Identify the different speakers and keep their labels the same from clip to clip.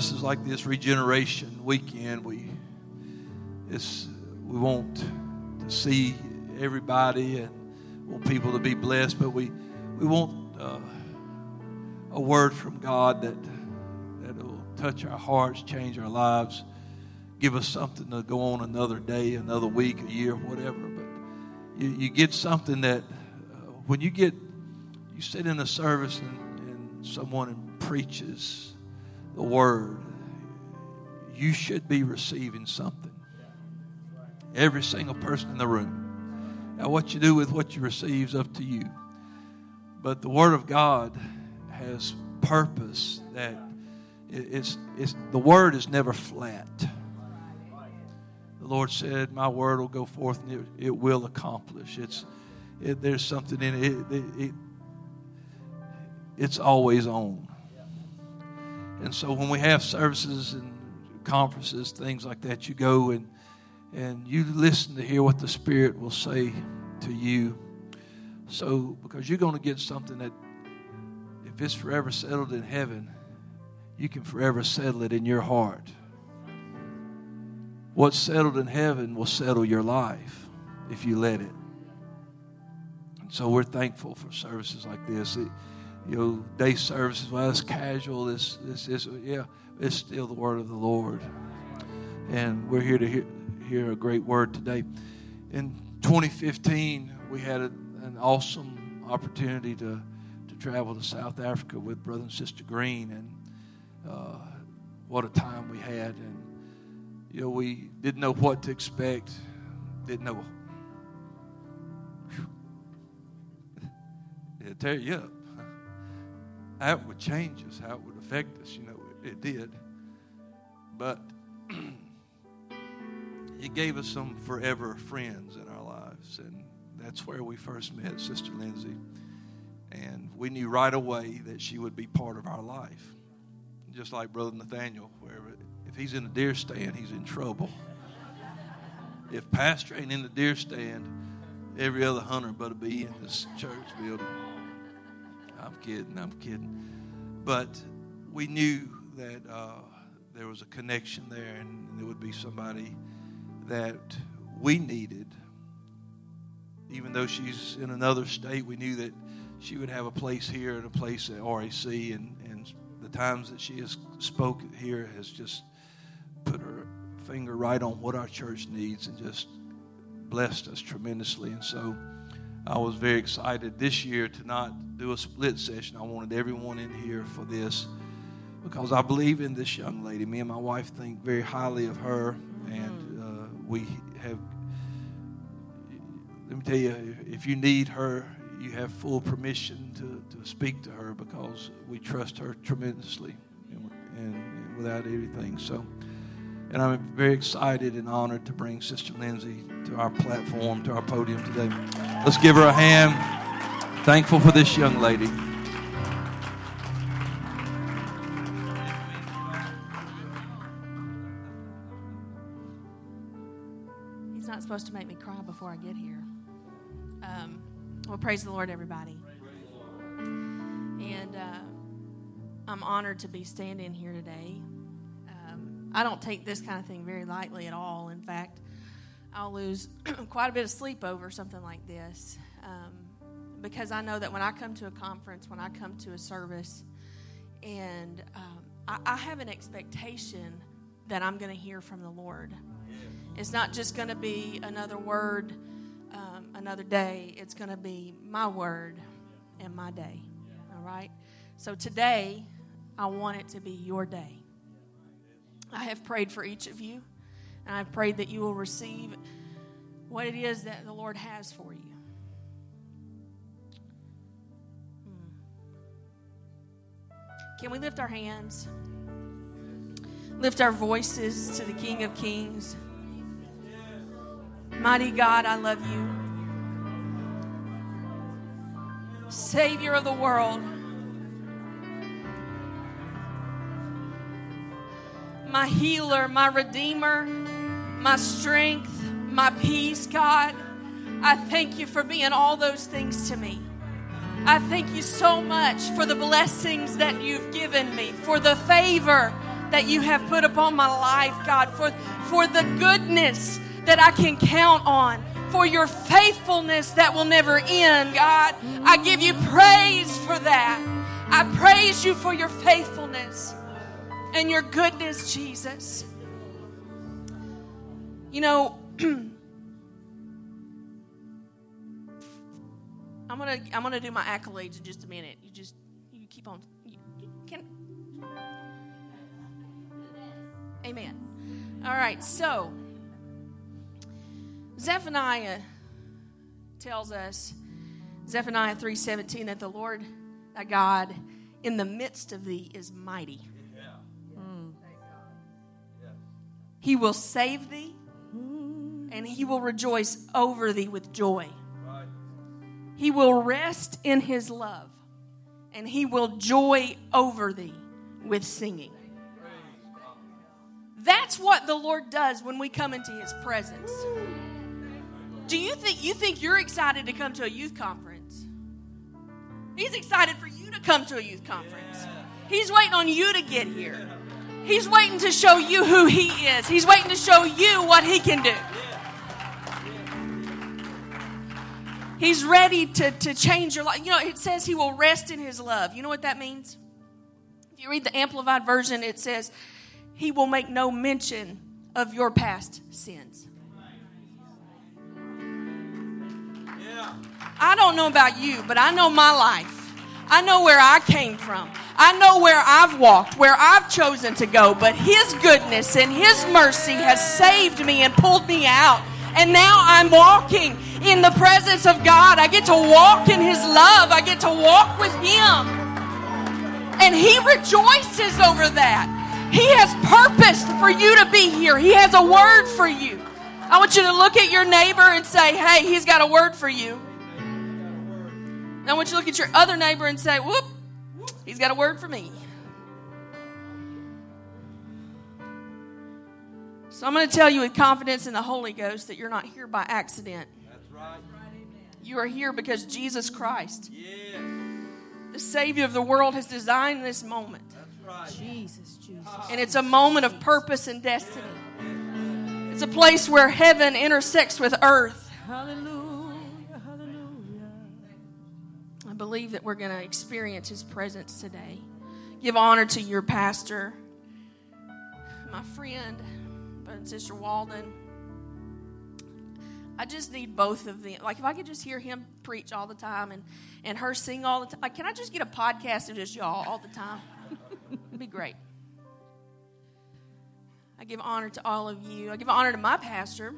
Speaker 1: services like this regeneration weekend. We it's we want to see everybody and want people to be blessed but we we want uh, a word from god that that will touch our hearts change our lives give us something to go on another day another week a year whatever. But you, you get something that uh, when you get you sit in a service and, and someone preaches the word, you should be receiving something. Every single person in the room. Now, what you do with what you receive is up to you. But the Word of God has purpose that it's, it's, the Word is never flat. The Lord said, My Word will go forth and it, it will accomplish. It's, it, there's something in it, it, it it's always on. And so when we have services and conferences, things like that, you go and and you listen to hear what the Spirit will say to you. So because you're going to get something that if it's forever settled in heaven, you can forever settle it in your heart. What's settled in heaven will settle your life if you let it. And so we're thankful for services like this. It, you know, day services, well, it's casual. It's, it's, it's, yeah, it's still the word of the Lord. And we're here to hear, hear a great word today. In 2015, we had a, an awesome opportunity to, to travel to South Africa with Brother and Sister Green. And uh, what a time we had. And, you know, we didn't know what to expect, didn't know. It'll tear you up how it would change us, how it would affect us. You know, it, it did. But it gave us some forever friends in our lives. And that's where we first met Sister Lindsay. And we knew right away that she would be part of our life. Just like Brother Nathaniel, wherever if he's in a deer stand, he's in trouble. if Pastor ain't in the deer stand, every other hunter better be in this church building. I'm kidding. I'm kidding. But we knew that uh, there was a connection there, and there would be somebody that we needed. Even though she's in another state, we knew that she would have a place here and a place at RAC, and, and the times that she has spoke here has just put her finger right on what our church needs and just blessed us tremendously. And so I was very excited this year to not do a split session. I wanted everyone in here for this because I believe in this young lady. Me and my wife think very highly of her, and uh, we have. Let me tell you, if you need her, you have full permission to, to speak to her because we trust her tremendously and, and without anything. So. And I'm very excited and honored to bring Sister Lindsay to our platform, to our podium today. Let's give her a hand. Thankful for this young lady.
Speaker 2: He's not supposed to make me cry before I get here. Um, well, praise the Lord, everybody. And uh, I'm honored to be standing here today I don't take this kind of thing very lightly at all. In fact, I'll lose quite a bit of sleep over something like this um, because I know that when I come to a conference, when I come to a service, and um, I, I, have an expectation that I'm going to hear from the Lord. It's not just going to be another word, um, another day. It's going to be my word and my day. All right? So today, I want it to be your day. I have prayed for each of you, and I've prayed that you will receive what it is that the Lord has for you. Hmm. Can we lift our hands? Lift our voices to the King of Kings. Mighty God, I love you. Savior of the world. My healer, my redeemer, my strength, my peace, God. I thank you for being all those things to me. I thank you so much for the blessings that you've given me, for the favor that you have put upon my life, God, for, for the goodness that I can count on, for your faithfulness that will never end, God. I give you praise for that. I praise you for your faithfulness and your goodness, Jesus. You know, I'm gonna I'm gonna do my accolades in just a minute. You just you keep on. You, you can. Amen. All right. So Zephaniah tells us Zephaniah 3:17 that the Lord thy God in the midst of thee is mighty. He will save thee and he will rejoice over thee with joy. He will rest in his love, and he will joy over thee with singing. That's what the Lord does when we come into his presence. Do you think you think you're excited to come to a youth conference? He's excited for you to come to a youth conference. He's waiting on you to get here. He's waiting to show you who he is. He's waiting to show you what he can do. He's ready to, to change your life. You know, it says he will rest in his love. You know what that means? If you read the Amplified Version, it says he will make no mention of your past sins. I don't know about you, but I know my life. I know where I came from. I know where I've walked, where I've chosen to go, but His goodness and His mercy has saved me and pulled me out. And now I'm walking in the presence of God. I get to walk in His love. I get to walk with Him. And He rejoices over that. He has purposed for you to be here, He has a word for you. I want you to look at your neighbor and say, Hey, He's got a word for you. I want you to look at your other neighbor and say, Whoop, He's got a word for me. So I'm going to tell you with confidence in the Holy Ghost that you're not here by accident.
Speaker 1: That's right.
Speaker 2: You are here because Jesus Christ,
Speaker 1: Yes.
Speaker 2: the Savior of the world, has designed this moment.
Speaker 1: That's right.
Speaker 3: Jesus, Jesus. Ah.
Speaker 2: And it's a moment of purpose and destiny. It's a place where heaven intersects with earth.
Speaker 3: Hallelujah, hallelujah.
Speaker 2: Believe that we're going to experience His presence today. Give honor to your pastor, my friend, and Sister Walden. I just need both of them. Like, if I could just hear him preach all the time and, and her sing all the time. Like, can I just get a podcast of just y'all all the time? It'd be great. I give honor to all of you. I give honor to my pastor.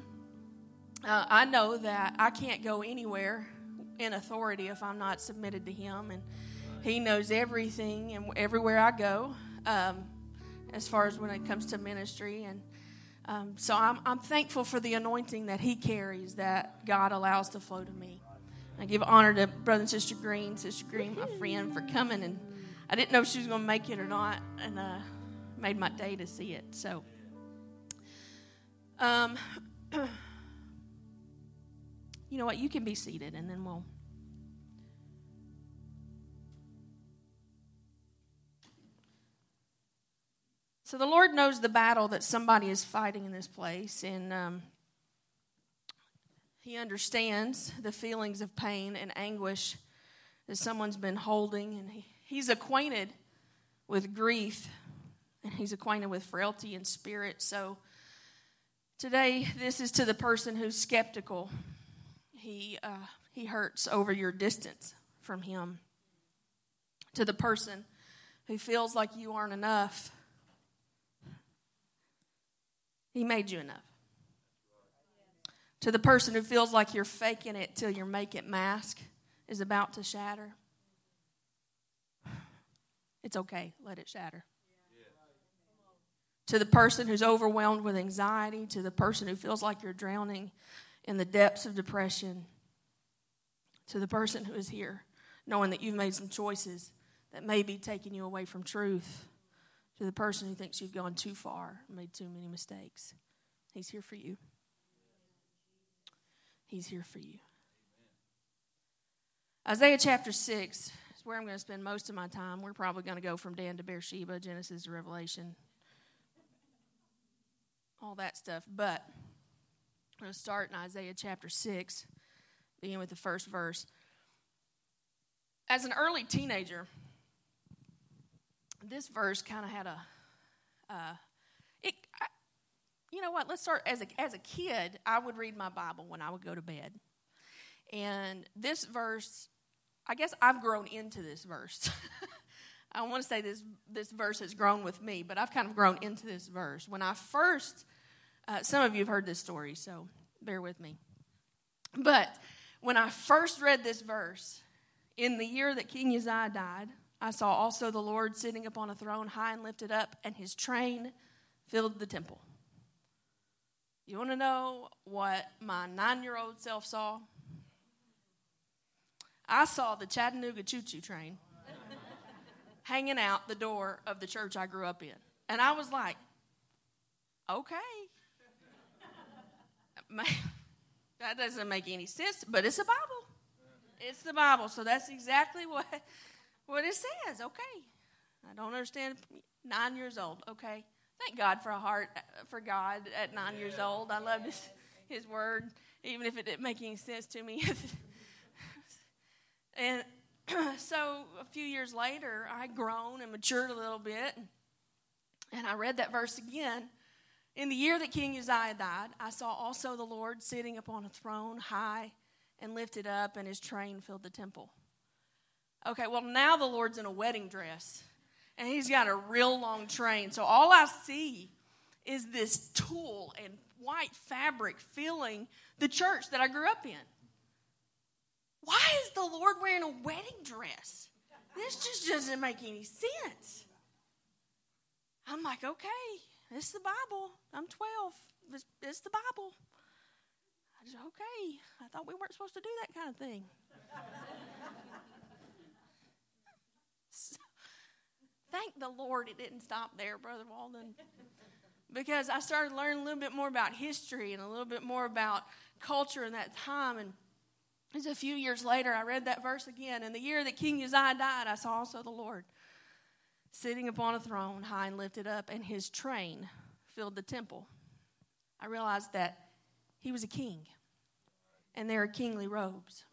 Speaker 2: Uh, I know that I can't go anywhere in authority if I'm not submitted to him, and he knows everything and everywhere I go, um, as far as when it comes to ministry. And um, so I'm, I'm thankful for the anointing that he carries that God allows to flow to me. I give honor to Brother and Sister Green, Sister Green, my friend, for coming. And I didn't know if she was going to make it or not, and uh, made my day to see it. So, um, you know what? You can be seated, and then we'll. So the Lord knows the battle that somebody is fighting in this place, and um, He understands the feelings of pain and anguish that someone's been holding, and he, He's acquainted with grief, and He's acquainted with frailty and spirit. So today, this is to the person who's skeptical. He uh, He hurts over your distance from Him. To the person who feels like you aren't enough. He made you enough. To the person who feels like you're faking it till your make it mask is about to shatter. It's okay, let it shatter. To the person who's overwhelmed with anxiety, to the person who feels like you're drowning in the depths of depression, to the person who is here knowing that you've made some choices that may be taking you away from truth to the person who thinks you've gone too far, made too many mistakes. He's here for you. He's here for you. Isaiah chapter 6 is where I'm going to spend most of my time. We're probably going to go from Dan to Beersheba, Genesis to Revelation. all that stuff. But I'm going to start in Isaiah chapter 6, begin with the first verse. As an early teenager, this verse kind of had a, uh, it, I, you know what? Let's start as a as a kid. I would read my Bible when I would go to bed, and this verse, I guess I've grown into this verse. I want to say this this verse has grown with me, but I've kind of grown into this verse. When I first, uh, some of you have heard this story, so bear with me. But when I first read this verse, in the year that King Uzziah died, I saw also the Lord sitting upon a throne, high and lifted up, and his train filled the temple. You want to know what my nine year old self saw? I saw the Chattanooga choo choo train hanging out the door of the church I grew up in. And I was like, okay. that doesn't make any sense, but it's a Bible. It's the Bible. So that's exactly what, what it says. Okay. I don't understand. Nine years old. Okay. Thank God for a heart for God at nine years old. I loved his, his word, even if it didn't make any sense to me. and so a few years later, I'd grown and matured a little bit, and I read that verse again. In the year that King Uzziah died, I saw also the Lord sitting upon a throne, high and lifted up, and his train filled the temple. Okay, well, now the Lord's in a wedding dress, and he's got a real long train. So all I see is this tulle and white fabric filling the church that I grew up in. Why is the Lord wearing a wedding dress? This just doesn't make any sense. I'm like, okay, it's the Bible. I'm 12. It's, it's the Bible. I just, okay. I thought we weren't supposed to do that kind of thing. so, thank the Lord it didn't stop there, Brother Walden. Because I started learning a little bit more about history and a little bit more about culture in that time. And it's a few years later, I read that verse again. In the year that King Uzziah died, I saw also the Lord sitting upon a throne, high and lifted up, and his train filled the temple. I realized that he was a king, and there are kingly robes.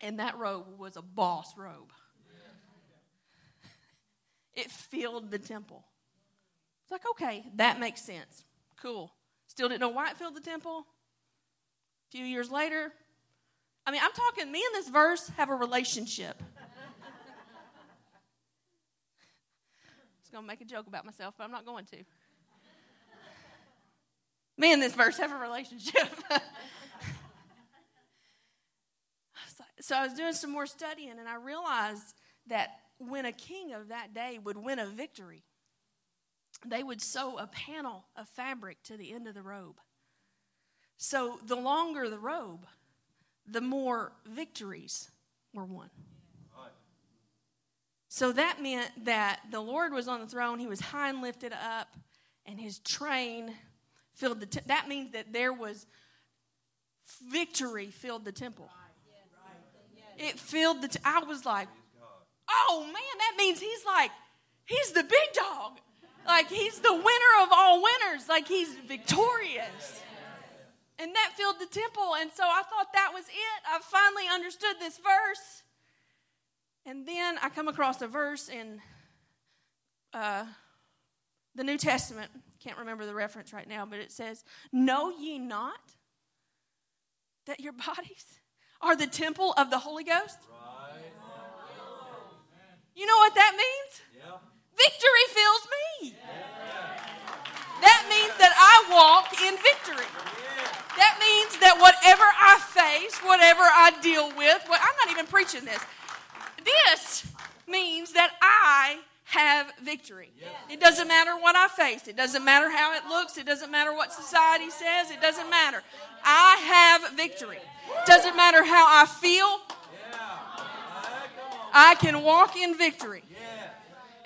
Speaker 2: And that robe was a boss robe. It filled the temple. It's like, okay, that makes sense. Cool. Still didn't know why it filled the temple. A few years later, I mean, I'm talking, me and this verse have a relationship. Was going to make a joke about myself, but I'm not going to. Me and this verse have a relationship. so I was doing some more studying, and I realized that when a king of that day would win a victory, they would sew a panel of fabric to the end of the robe. So the longer the robe, the more victories were won. So that meant that the Lord was on the throne, he was high and lifted up, and his train filled the te- that means that there was victory filled the temple. It filled the t- I was like, "Oh man, that means he's like he's the big dog. Like he's the winner of all winners. Like he's victorious." And that filled the temple. And so I thought that was it. I finally understood this verse. And then I come across a verse in uh, the New Testament. Can't remember the reference right now, but it says, Know ye not that your bodies are the temple of the Holy Ghost? Right. You know what that means? Yeah. Victory fills me. Yeah. That means that I walk in victory. That means that whatever I face, whatever I deal with, well, I'm not even preaching this. This means that I have victory. It doesn't matter what I face. It doesn't matter how it looks. It doesn't matter what society says. It doesn't matter. I have victory. It doesn't matter how I feel. I can walk in victory.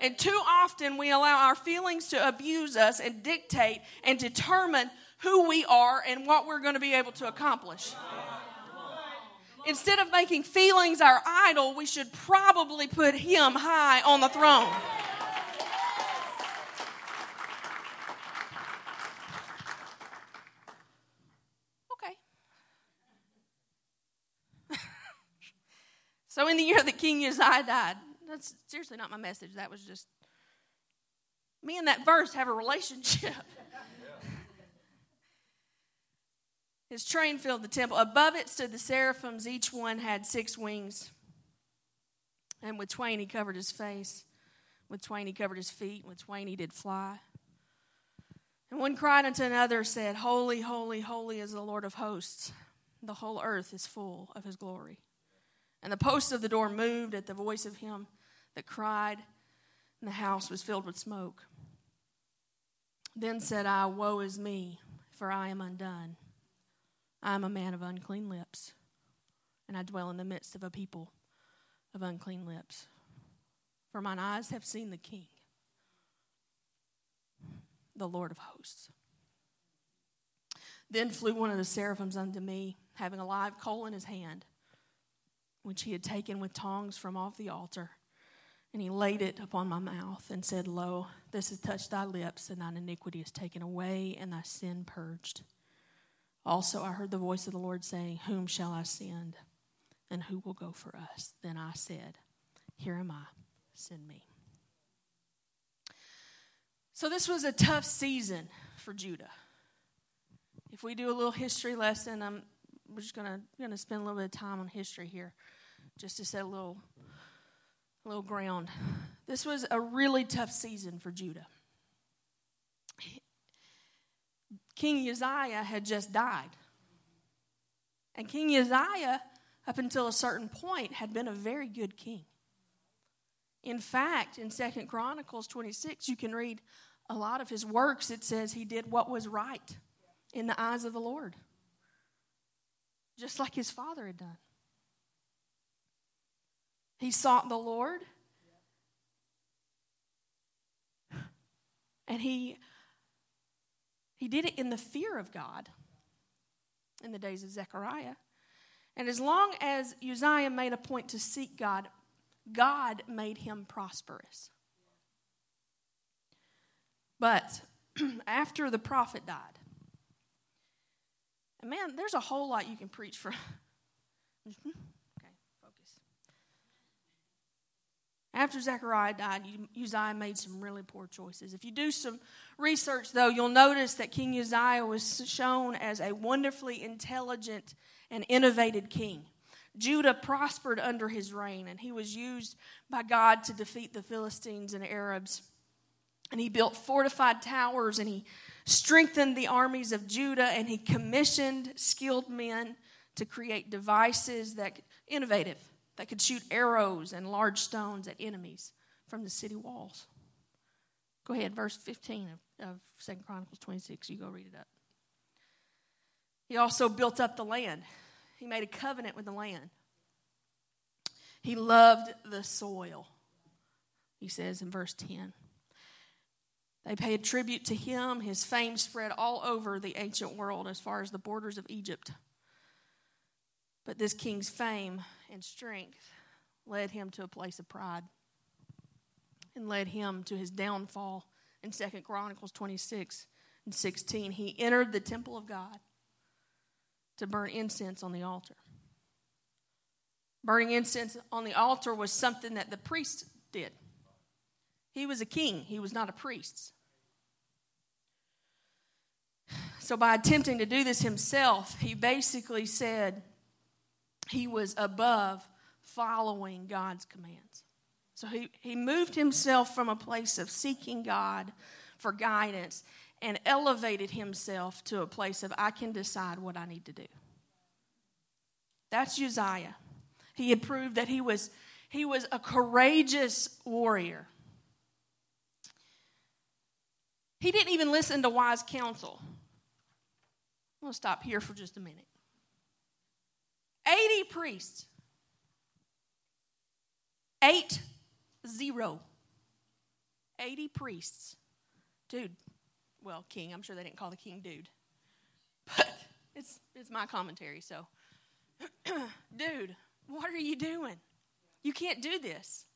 Speaker 2: And too often we allow our feelings to abuse us and dictate and determine who we are and what we're going to be able to accomplish. Instead of making feelings our idol, we should probably put him high on the throne. Okay. so, in the year that King Uzziah died, that's seriously not my message. That was just me and that verse have a relationship. His train filled the temple. Above it stood the seraphims. Each one had six wings. And with twain he covered his face. With twain he covered his feet. With twain he did fly. And one cried unto another, said, Holy, holy, holy is the Lord of hosts. The whole earth is full of his glory. And the posts of the door moved at the voice of him that cried, and the house was filled with smoke. Then said I, Woe is me, for I am undone I am a man of unclean lips, and I dwell in the midst of a people of unclean lips. For mine eyes have seen the King, the Lord of hosts. Then flew one of the seraphims unto me, having a live coal in his hand, which he had taken with tongs from off the altar. And he laid it upon my mouth and said, Lo, this has touched thy lips, and thine iniquity is taken away, and thy sin purged. Also, I heard the voice of the Lord saying, Whom shall I send? And who will go for us? Then I said, Here am I, send me. So, this was a tough season for Judah. If we do a little history lesson, I'm, we're just going to spend a little bit of time on history here, just to set a little, a little ground. This was a really tough season for Judah. King Uzziah had just died. And King Uzziah, up until a certain point, had been a very good king. In fact, in Second Chronicles 26, you can read a lot of his works. It says he did what was right in the eyes of the Lord, just like his father had done. He sought the Lord, and he he did it in the fear of God in the days of Zechariah. And as long as Uzziah made a point to seek God, God made him prosperous. But after the prophet died, and man, there's a whole lot you can preach for. After Zechariah died, Uzziah made some really poor choices. If you do some research, though, you'll notice that King Uzziah was shown as a wonderfully intelligent and innovative king. Judah prospered under his reign, and he was used by God to defeat the Philistines and Arabs. And he built fortified towers, and he strengthened the armies of Judah, and he commissioned skilled men to create devices that innovative that could shoot arrows and large stones at enemies from the city walls. Go ahead, verse 15 of, of 2 Chronicles 26. You go read it up. He also built up the land, he made a covenant with the land. He loved the soil, he says in verse 10. They paid tribute to him. His fame spread all over the ancient world as far as the borders of Egypt. But this king's fame and strength led him to a place of pride and led him to his downfall in Second Chronicles 26 and 16. He entered the temple of God to burn incense on the altar. Burning incense on the altar was something that the priest did. He was a king, he was not a priest. So, by attempting to do this himself, he basically said, he was above following God's commands. So he, he moved himself from a place of seeking God for guidance and elevated himself to a place of, I can decide what I need to do. That's Uzziah. He had proved that he was, he was a courageous warrior. He didn't even listen to wise counsel. I'm going to stop here for just a minute. 80 priests. Eight, zero. 80 priests. Dude, well, king, I'm sure they didn't call the king dude. But it's, it's my commentary, so. dude, what are you doing? You can't do this.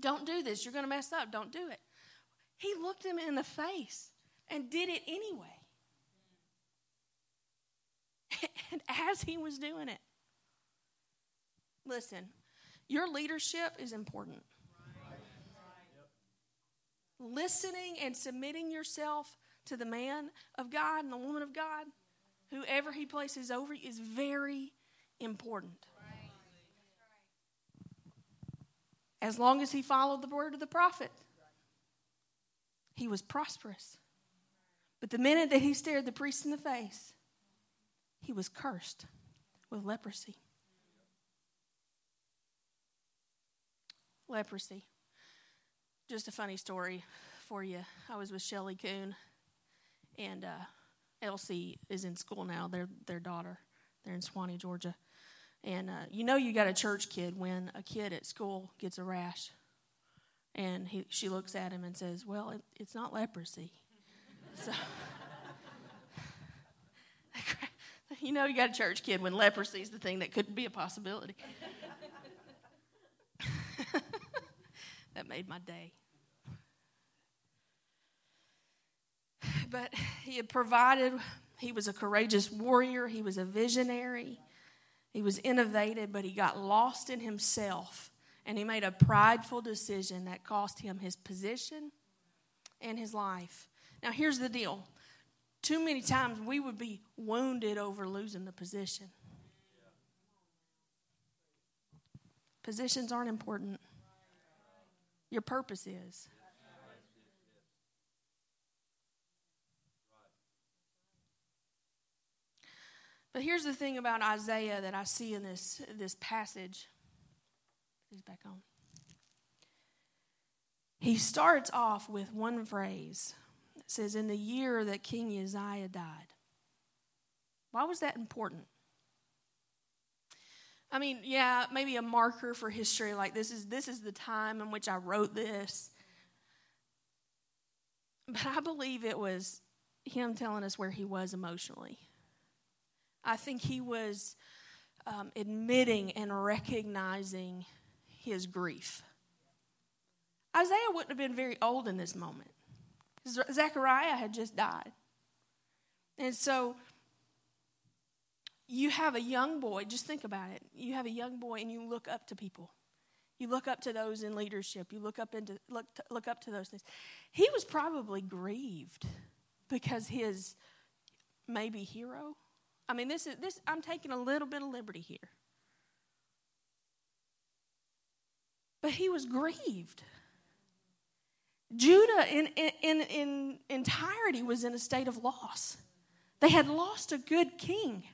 Speaker 2: Don't do this. You're going to mess up. Don't do it. He looked him in the face and did it anyway. and as he was doing it, listen, Your leadership is important. Listening and submitting yourself to the man of God and the woman of God, whoever he places over you, is very important. As long as he followed the word of the prophet, he was prosperous. But the minute that he stared the priest in the face, he was cursed with leprosy. Leprosy. Just a funny story for you. I was with Shelly Coon, and uh, Elsie is in school now. Their their daughter. They're in Suwanee, Georgia. And uh, you know you got a church kid when a kid at school gets a rash, and he, she looks at him and says, "Well, it, it's not leprosy." so you know you got a church kid when leprosy is the thing that couldn't be a possibility. that made my day. But he had provided, he was a courageous warrior, he was a visionary, he was innovative, but he got lost in himself and he made a prideful decision that cost him his position and his life. Now, here's the deal too many times we would be wounded over losing the position. Positions aren't important, your purpose is. But here's the thing about Isaiah that I see in this, this passage. He's back on. He starts off with one phrase says, In the year that King Uzziah died. Why was that important? I mean, yeah, maybe a marker for history, like this is this is the time in which I wrote this. But I believe it was him telling us where he was emotionally. I think he was um, admitting and recognizing his grief. Isaiah wouldn't have been very old in this moment. Zechariah had just died. And so you have a young boy, just think about it. You have a young boy and you look up to people. You look up to those in leadership. You look up into look to, look up to those things. He was probably grieved because his maybe hero. I mean, this is this. I'm taking a little bit of liberty here, but he was grieved. Judah in, in, in entirety was in a state of loss. They had lost a good king.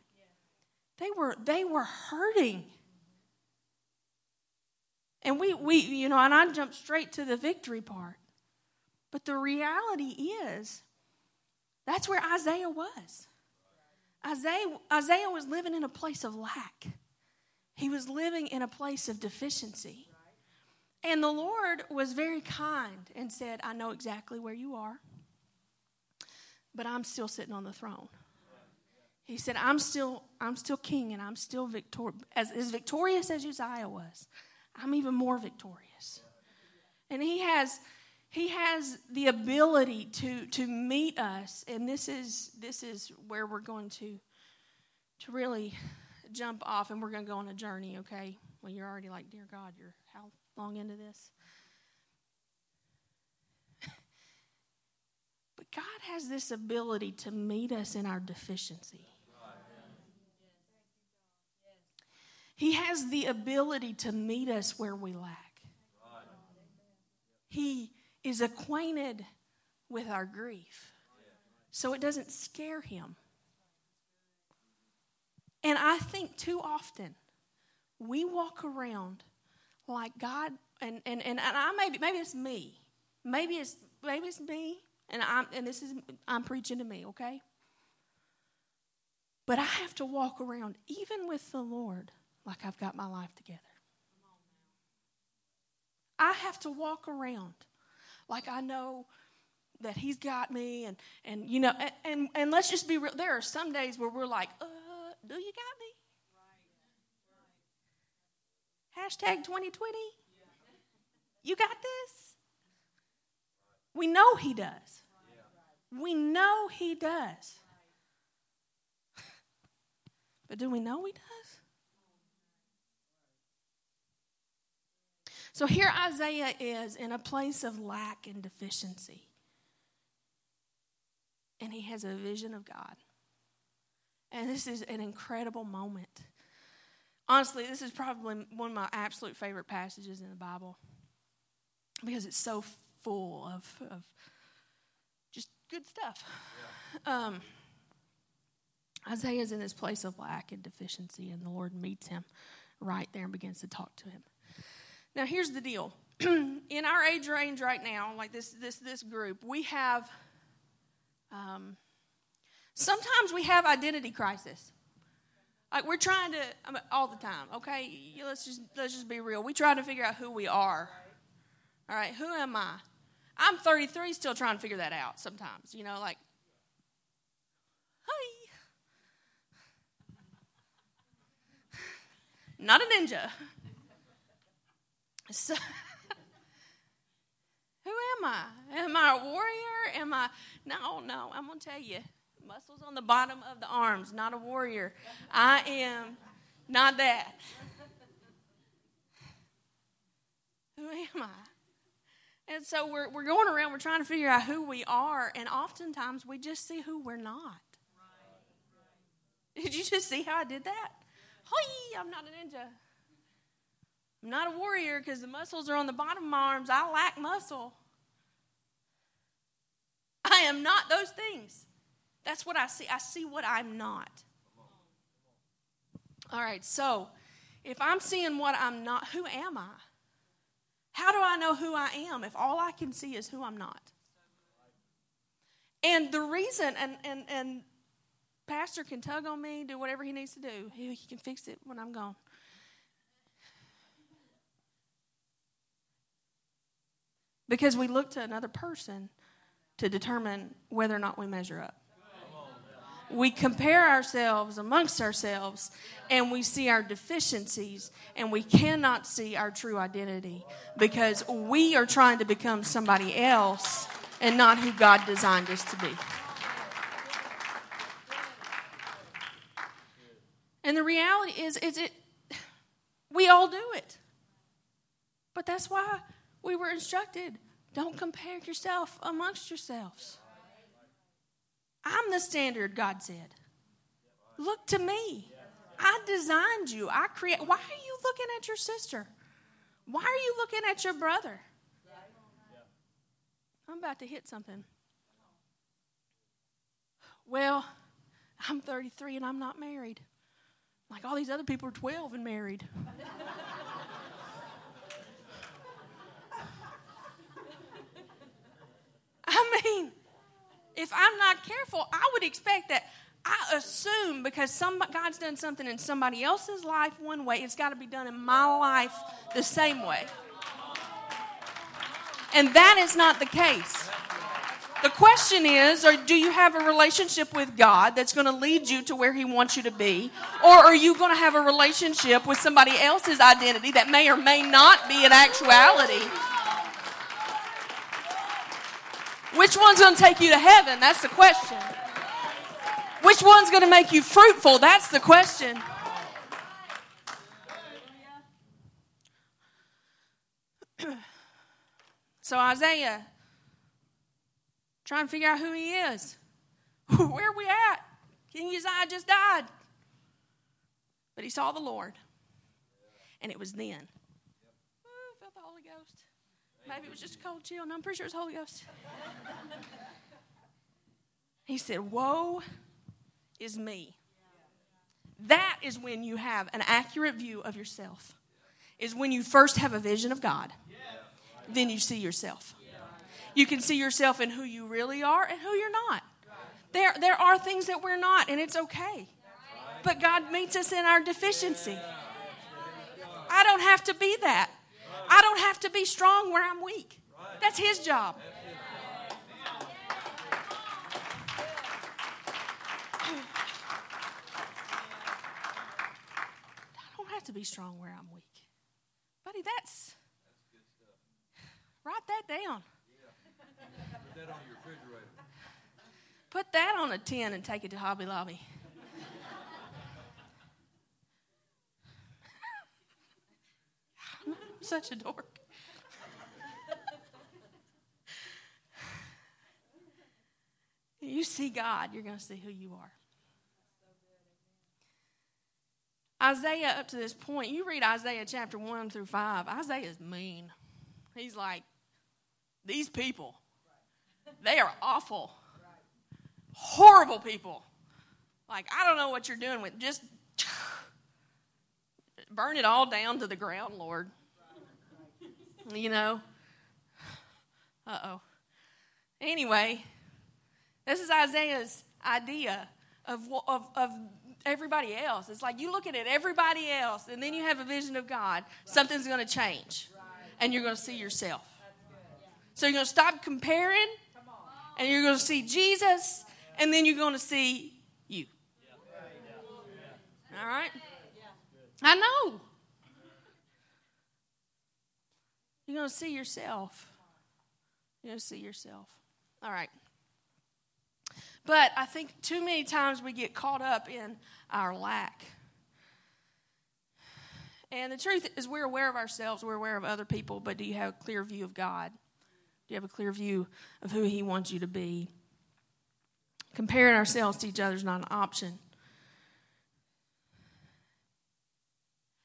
Speaker 2: They were, they were hurting. And we, we, you know, and I jumped straight to the victory part. But the reality is, that's where Isaiah was. Isaiah, Isaiah was living in a place of lack. He was living in a place of deficiency. And the Lord was very kind and said, I know exactly where you are, but I'm still sitting on the throne. He said, I'm still, I'm still king and I'm still victor- as, as victorious as Uzziah was. I'm even more victorious. And he has he has the ability to to meet us and this is this is where we're going to to really jump off and we're going to go on a journey okay well you're already like dear god you're how long into this. but God has this ability to meet us in our deficiency. He has the ability to meet us where we lack. He is acquainted with our grief, so it doesn't scare him. And I think too often we walk around like God, and, and, and, and I maybe, maybe it's me. Maybe it's, maybe it's me, and, I'm, and this is, I'm preaching to me, okay? But I have to walk around, even with the Lord, like I've got my life together. I have to walk around like I know that He's got me, and, and you know, and, and, and let's just be real. There are some days where we're like, uh, do you got me? Hashtag 2020. You got this? We know He does. We know He does. But do we know He does? So here Isaiah is in a place of lack and deficiency. And he has a vision of God. And this is an incredible moment. Honestly, this is probably one of my absolute favorite passages in the Bible because it's so full of, of just good stuff. Um, Isaiah's in this place of lack and deficiency, and the Lord meets him right there and begins to talk to him. Now, here's the deal. in our age range right now, like this, this, this group, we have um, sometimes we have identity crisis. Like we're trying to I mean, all the time. Okay, let's just let's just be real. We try to figure out who we are. All right, who am I? I'm 33, still trying to figure that out. Sometimes, you know, like, hi, not a ninja. So, who am I? Am I a warrior? Am I? No, no. I'm gonna tell you, muscles on the bottom of the arms. Not a warrior. I am not that. Who am I? And so we're, we're going around, we're trying to figure out who we are, and oftentimes we just see who we're not. Did you just see how I did that? Hi, I'm not a ninja. I'm not a warrior because the muscles are on the bottom of my arms. I lack muscle. I am not those things. That's what I see. I see what I'm not. All right, so if I'm seeing what I'm not, who am I? How do I know who I am if all I can see is who I'm not? And the reason, and, and, and Pastor can tug on me, do whatever he needs to do, he, he can fix it when I'm gone. Because we look to another person to determine whether or not we measure up. We compare ourselves amongst ourselves and we see our deficiencies and we cannot see our true identity because we are trying to become somebody else and not who God designed us to be. And the reality is, is it we all do it. But that's why we were instructed don't compare yourself amongst yourselves. I'm the standard, God said. Look to me. I designed you. I create. Why are you looking at your sister? Why are you looking at your brother? I'm about to hit something. Well, I'm 33 and I'm not married. Like all these other people are 12 and married. I mean, if I'm not careful, I would expect that I assume because some, God's done something in somebody else's life one way, it's got to be done in my life the same way. And that is not the case. The question is, or do you have a relationship with God that's going to lead you to where He wants you to be? Or are you going to have a relationship with somebody else's identity that may or may not be an actuality? Which one's going to take you to heaven? That's the question. Which one's going to make you fruitful? That's the question. so, Isaiah, trying to figure out who he is. Where are we at? King Uzziah just died. But he saw the Lord. And it was then. Ooh, felt the Holy Ghost. Maybe it was just a cold chill. No, I'm pretty sure it's Holy Ghost. he said, Woe is me. That is when you have an accurate view of yourself. Is when you first have a vision of God. Then you see yourself. You can see yourself in who you really are and who you're not. There, there are things that we're not, and it's okay. But God meets us in our deficiency. I don't have to be that. I don't have to be strong where I'm weak. That's His job. I don't have to be strong where I'm weak. Buddy, that's. Write that down.
Speaker 1: Put that on your refrigerator.
Speaker 2: Put that on a tin and take it to Hobby Lobby. such a dork. you see God, you're going to see who you are. Isaiah, up to this point, you read Isaiah chapter 1 through 5. Isaiah's mean. He's like, these people, they are awful, horrible people. Like, I don't know what you're doing with, just burn it all down to the ground, Lord. You know? Uh oh. Anyway, this is Isaiah's idea of, of, of everybody else. It's like you look at everybody else, and then you have a vision of God. Something's going to change, and you're going to see yourself. So you're going to stop comparing, and you're going to see Jesus, and then you're going to see you. All right? I know. You're going to see yourself. You're going to see yourself. All right. But I think too many times we get caught up in our lack. And the truth is, we're aware of ourselves, we're aware of other people, but do you have a clear view of God? Do you have a clear view of who He wants you to be? Comparing ourselves to each other is not an option.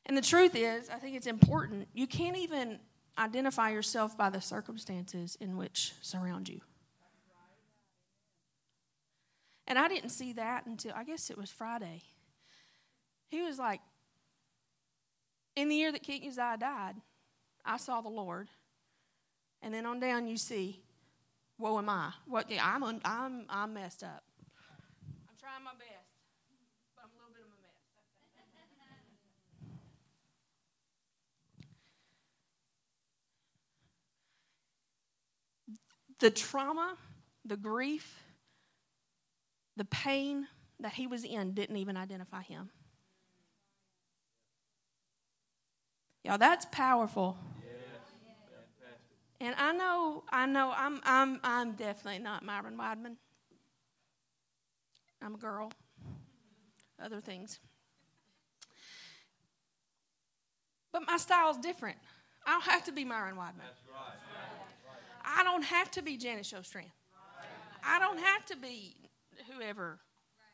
Speaker 2: And the truth is, I think it's important. You can't even identify yourself by the circumstances in which surround you. And I didn't see that until I guess it was Friday. He was like, in the year that King Uzziah died, I saw the Lord. And then on down you see, woe am I? What I'm I'm I'm messed up. I'm trying my best, but I'm a little bit of a mess. The trauma, the grief, the pain that he was in didn't even identify him. Y'all, that's powerful. And I know, I know, I'm, I'm, I'm definitely not Myron Weidman. I'm a girl. Other things. But my style's different. I don't have to be Myron Weidman. I don't have to be Janice Showstrand. I don't have to be whoever,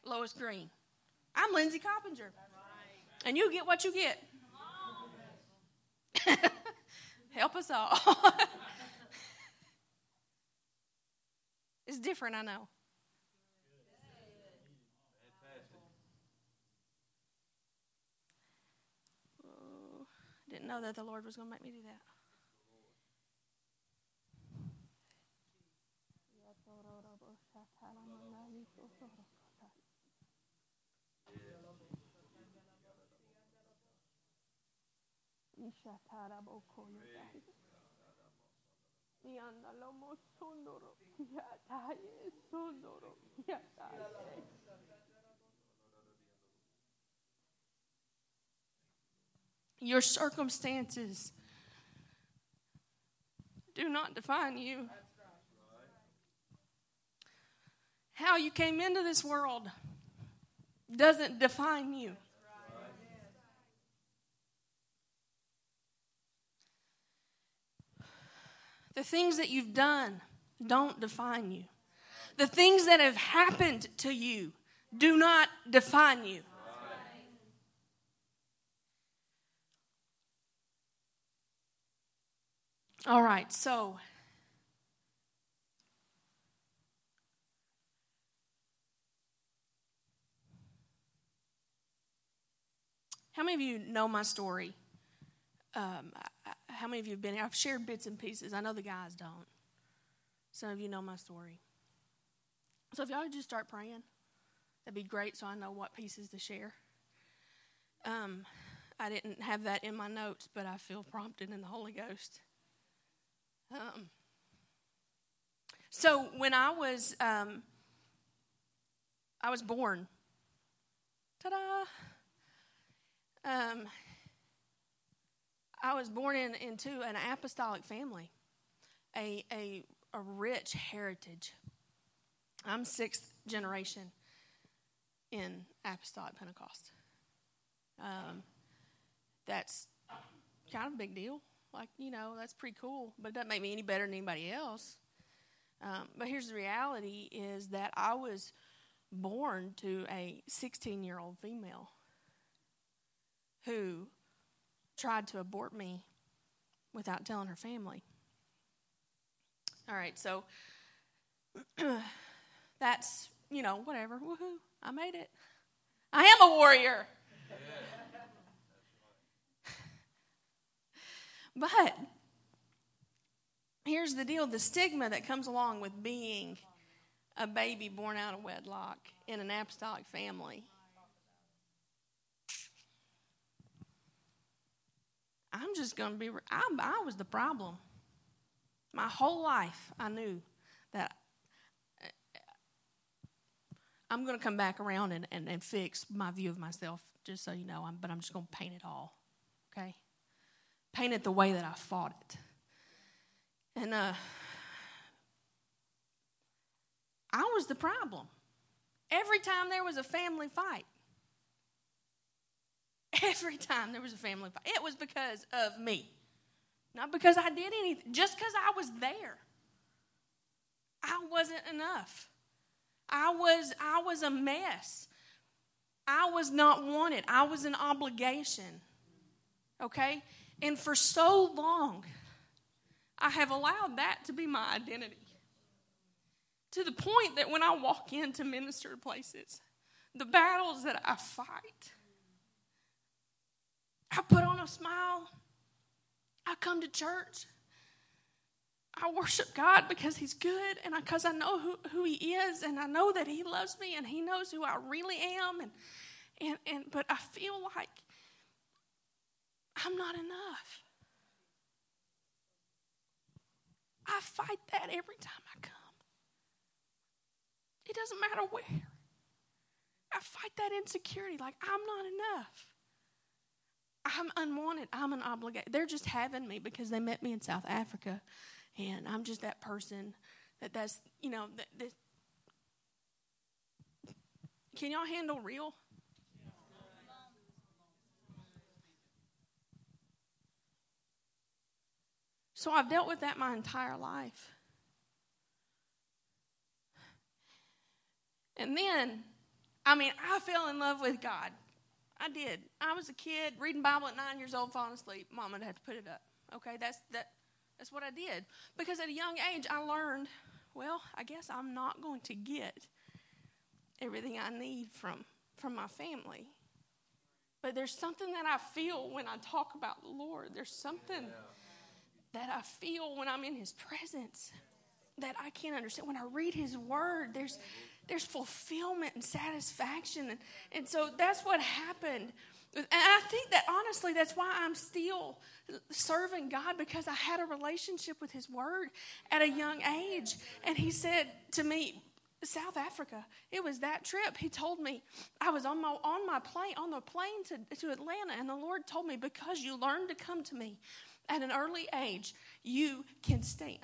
Speaker 2: Lois Green. I'm Lindsay Coppinger. And you get what you get. Help us all. it's different, I know. Didn't know that the Lord was going to make me do that. Your circumstances do not define you. How you came into this world doesn't define you. The things that you've done don't define you. The things that have happened to you do not define you. All right, so How many of you know my story? Um, how many of you have been here? I've shared bits and pieces. I know the guys don't. Some of you know my story. So if y'all would just start praying, that'd be great so I know what pieces to share. Um, I didn't have that in my notes, but I feel prompted in the Holy Ghost. Um, so when I was um, I was born, ta-da! Um, I was born in, into an apostolic family, a, a, a rich heritage. I'm sixth generation in apostolic Pentecost. Um, that's kind of a big deal. Like, you know, that's pretty cool, but it doesn't make me any better than anybody else. Um, but here's the reality: is that I was born to a 16 year old female who tried to abort me without telling her family. All right, so that's, you know, whatever. Woohoo, I made it. I am a warrior. but here's the deal the stigma that comes along with being a baby born out of wedlock in an apostolic family. I'm just going to be, I, I was the problem. My whole life, I knew that uh, I'm going to come back around and, and, and fix my view of myself, just so you know. I'm, but I'm just going to paint it all, okay? Paint it the way that I fought it. And uh, I was the problem. Every time there was a family fight, every time there was a family fight, it was because of me. Not because I did anything, just because I was there. I wasn't enough. I was I was a mess. I was not wanted. I was an obligation. Okay? And for so long, I have allowed that to be my identity. To the point that when I walk into minister places, the battles that I fight, I put on a smile. I come to church. I worship God because He's good and because I, I, know who, who He is and I know that He loves me and He knows who I really am. And, and, and, but I feel like I'm not enough. I fight that every time I come. It doesn't matter where. I fight that insecurity like I'm not enough. I'm unwanted. I'm an obligation. They're just having me because they met me in South Africa, and I'm just that person that that's you know that, that can y'all handle real? So I've dealt with that my entire life. And then, I mean, I fell in love with God. I did. I was a kid reading Bible at nine years old, falling asleep. Mom would have to put it up. Okay, that's that. That's what I did because at a young age I learned. Well, I guess I'm not going to get everything I need from from my family. But there's something that I feel when I talk about the Lord. There's something that I feel when I'm in His presence that I can't understand. When I read His Word, there's there's fulfillment and satisfaction. And, and so that's what happened. And I think that honestly, that's why I'm still serving God because I had a relationship with His Word at a young age. And He said to me, South Africa. It was that trip. He told me I was on my on my plane on the plane to, to Atlanta, and the Lord told me because you learned to come to me at an early age, you can stand.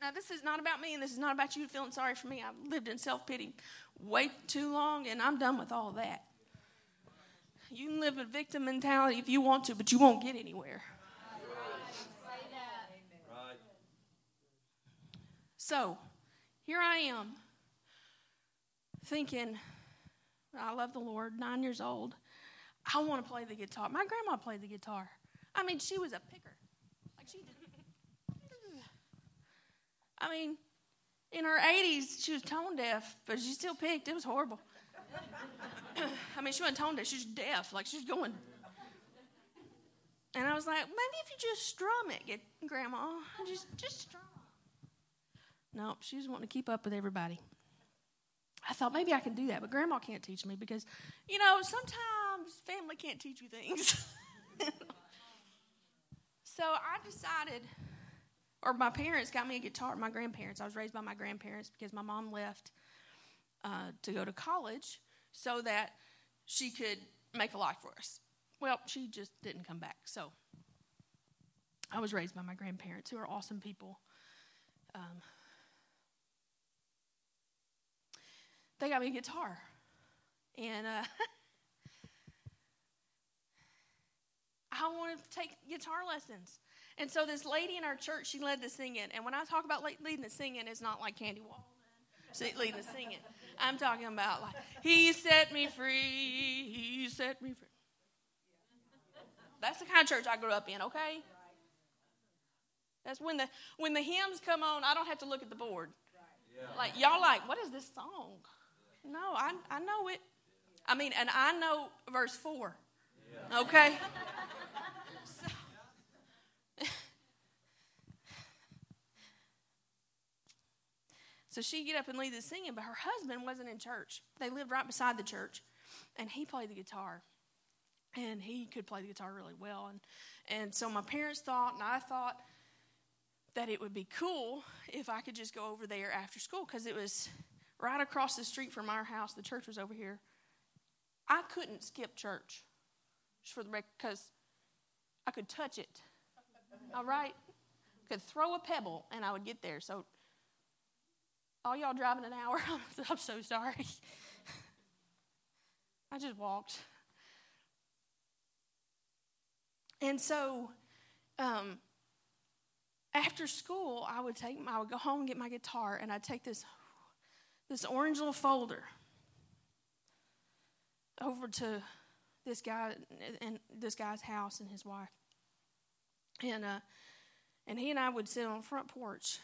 Speaker 2: Now, this is not about me, and this is not about you feeling sorry for me. I've lived in self pity way too long, and I'm done with all that. You can live a victim mentality if you want to, but you won't get anywhere. So, here I am, thinking, I love the Lord, nine years old. I want to play the guitar. My grandma played the guitar. I mean, she was a picker. Like she did. I mean, in her 80s, she was tone deaf, but she still picked. It was horrible. I mean, she wasn't tone deaf, she was deaf. Like, she was going. And I was like, maybe if you just strum it, get Grandma. Just, just strum. Nope, she was wanting to keep up with everybody. I thought maybe I can do that, but Grandma can't teach me because, you know, sometimes family can't teach you things. so I decided or my parents got me a guitar. My grandparents. I was raised by my grandparents because my mom left uh, to go to college so that she could make a life for us. Well, she just didn't come back. So I was raised by my grandparents, who are awesome people. Um, they got me a guitar, and uh, I want to take guitar lessons. And so this lady in our church, she led the singing. And when I talk about leading the singing, it's not like Candy Wall leading the singing. I'm talking about like, He set me free, He set me free. That's the kind of church I grew up in, okay? That's when the when the hymns come on, I don't have to look at the board. Like y'all like, what is this song? No, I I know it. I mean, and I know verse four. Okay? So she'd get up and lead the singing, but her husband wasn't in church. They lived right beside the church, and he played the guitar. And he could play the guitar really well. And, and so my parents thought, and I thought, that it would be cool if I could just go over there after school because it was right across the street from our house. The church was over here. I couldn't skip church for the record because I could touch it. All right, could throw a pebble and I would get there. So all y'all driving an hour, I'm so sorry. I just walked. And so, um, after school, I would take, I would go home and get my guitar, and I'd take this, this orange little folder over to this guy and this guy's house and his wife, and uh, and he and I would sit on the front porch,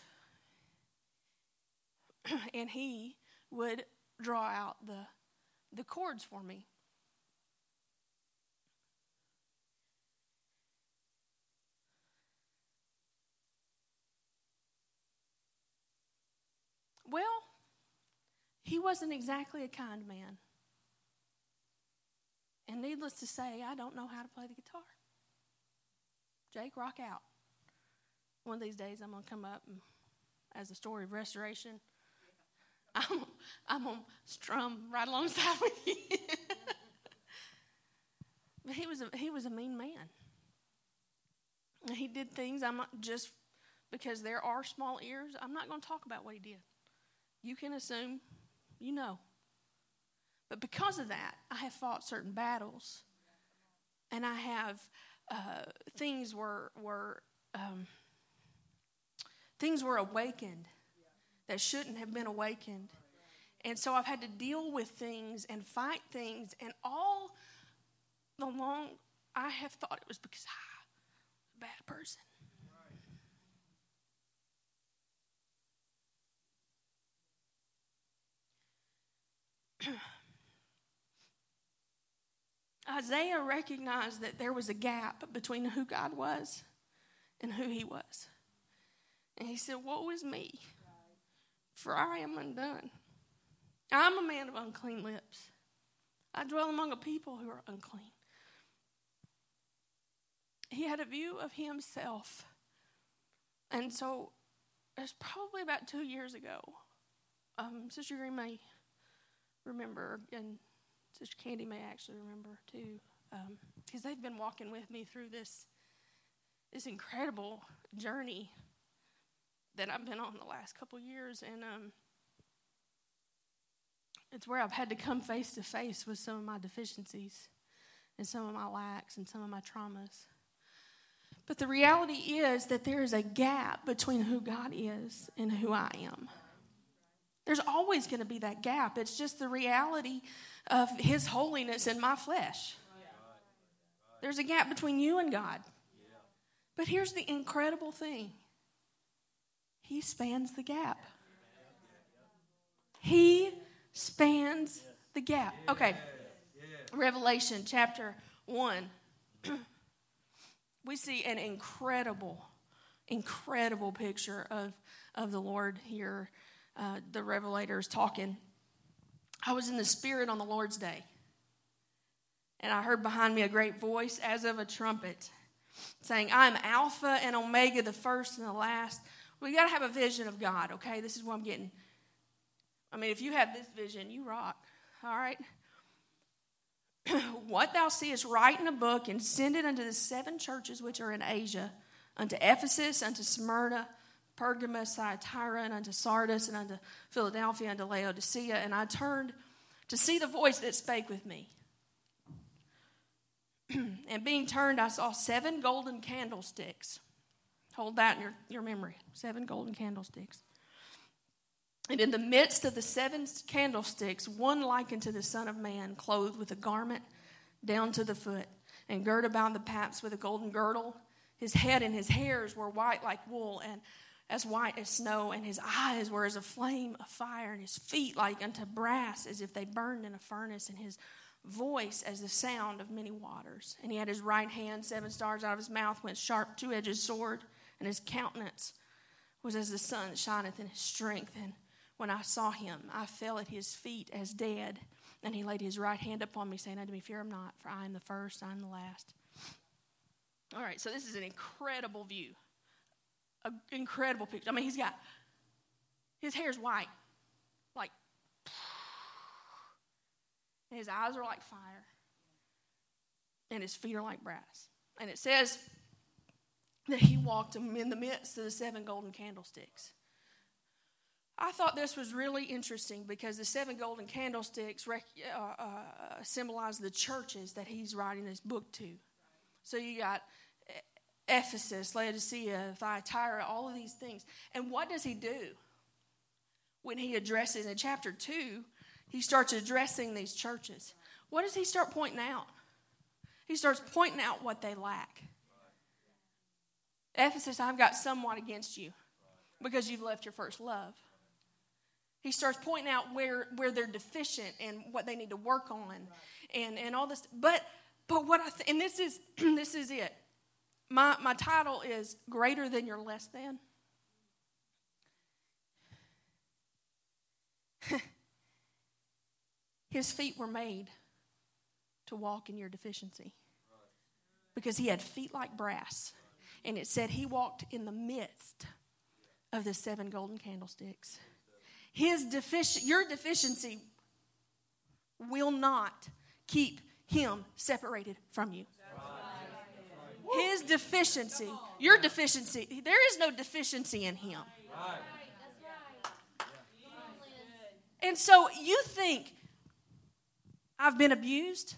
Speaker 2: and he would draw out the the chords for me. Well, he wasn't exactly a kind man. And needless to say, I don't know how to play the guitar. Jake, rock out. One of these days, I'm going to come up and, as a story of restoration. I'm, I'm going to strum right alongside with you. but he was, a, he was a mean man. He did things, I'm not just because there are small ears, I'm not going to talk about what he did. You can assume you know. But because of that, I have fought certain battles. And I have uh, things were were um, things were awakened that shouldn't have been awakened. And so I've had to deal with things and fight things, and all the long I have thought it was because ah, I'm a bad person. Isaiah recognized that there was a gap between who God was and who he was. And he said, Woe is me, for I am undone. I'm a man of unclean lips. I dwell among a people who are unclean. He had a view of himself. And so it was probably about two years ago. Um, Sister Green may remember, and Sister Candy may actually remember too, because um, they've been walking with me through this this incredible journey that I've been on the last couple years, and um, it's where I've had to come face to face with some of my deficiencies and some of my lacks and some of my traumas. But the reality is that there is a gap between who God is and who I am. There's always going to be that gap. It's just the reality of His holiness in my flesh. There's a gap between you and God. But here's the incredible thing He spans the gap. He spans the gap. Okay. Revelation chapter 1. we see an incredible, incredible picture of, of the Lord here uh, the revelator is talking, I was in the Spirit on the Lord's day. And I heard behind me a great voice as of a trumpet saying, I am Alpha and Omega, the first and the last. We got to have a vision of God, okay? This is what I'm getting. I mean, if you have this vision, you rock, all right? what thou seest, write in a book and send it unto the seven churches which are in Asia, unto Ephesus, unto Smyrna, Pergamos, Thyatira, and unto Sardis, and unto Philadelphia, unto Laodicea. And I turned to see the voice that spake with me. and being turned, I saw seven golden candlesticks. Hold that in your, your memory seven golden candlesticks. And in the midst of the seven candlesticks, one likened to the Son of Man, clothed with a garment down to the foot, and girt about the paps with a golden girdle. His head and his hairs were white like wool, and as white as snow, and his eyes were as a flame of fire, and his feet like unto brass, as if they burned in a furnace, and his voice as the sound of many waters. And he had his right hand, seven stars out of his mouth went sharp two edged sword, and his countenance was as the sun that shineth in his strength. And when I saw him, I fell at his feet as dead. And he laid his right hand upon me, saying unto me, Fear him not, for I am the first, I am the last. All right, so this is an incredible view. An incredible picture. I mean, he's got his hair's white, like, and his eyes are like fire, and his feet are like brass. And it says that he walked in the midst of the seven golden candlesticks. I thought this was really interesting because the seven golden candlesticks rec- uh, uh, symbolize the churches that he's writing this book to. So you got Ephesus, Laodicea, Thyatira, all of these things. And what does he do when he addresses in chapter 2? He starts addressing these churches. What does he start pointing out? He starts pointing out what they lack. Ephesus, I've got somewhat against you because you've left your first love. He starts pointing out where, where they're deficient and what they need to work on and, and all this. But but what I th- and this is this is it. My my title is greater than your less than. His feet were made to walk in your deficiency because he had feet like brass. And it said he walked in the midst of the seven golden candlesticks his defici- your deficiency will not keep him separated from you. His deficiency, your deficiency, there is no deficiency in him. And so you think, I've been abused,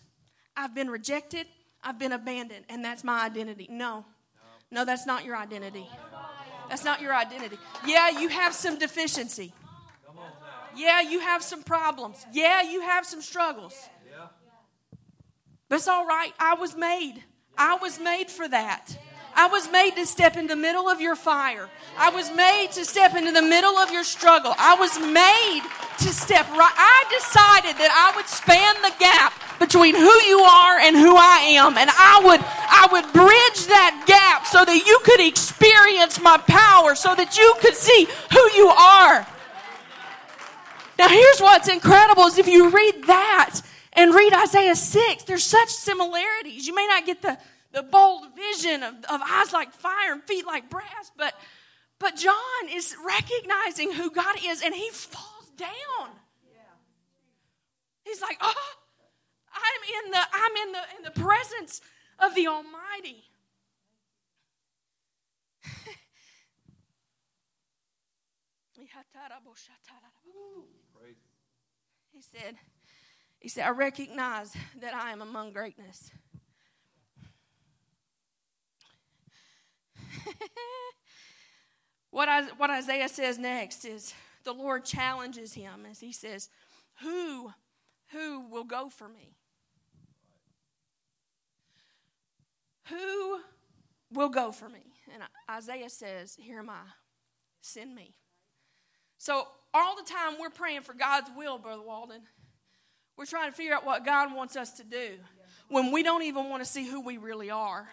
Speaker 2: I've been rejected, I've been abandoned, and that's my identity. No, no, that's not your identity. That's not your identity. Yeah, you have some deficiency. Yeah, you have some problems. Yeah, you have some struggles. That's all right. I was made. I was made for that. I was made to step in the middle of your fire. I was made to step into the middle of your struggle. I was made to step right. I decided that I would span the gap between who you are and who I am, and I would I would bridge that gap so that you could experience my power, so that you could see who you are. Now, here's what's incredible is if you read that and read Isaiah 6, there's such similarities. You may not get the, the bold vision of, of eyes like fire and feet like brass, but, but John is recognizing who God is and he falls down. He's like, oh, I'm in the, I'm in the, in the presence of the Almighty. He said, he said, I recognize that I am among greatness. what, I, what Isaiah says next is the Lord challenges him as he says, Who, who will go for me? Who will go for me? And Isaiah says, Here am I, send me. So all the time we're praying for God's will, Brother Walden. We're trying to figure out what God wants us to do when we don't even want to see who we really are.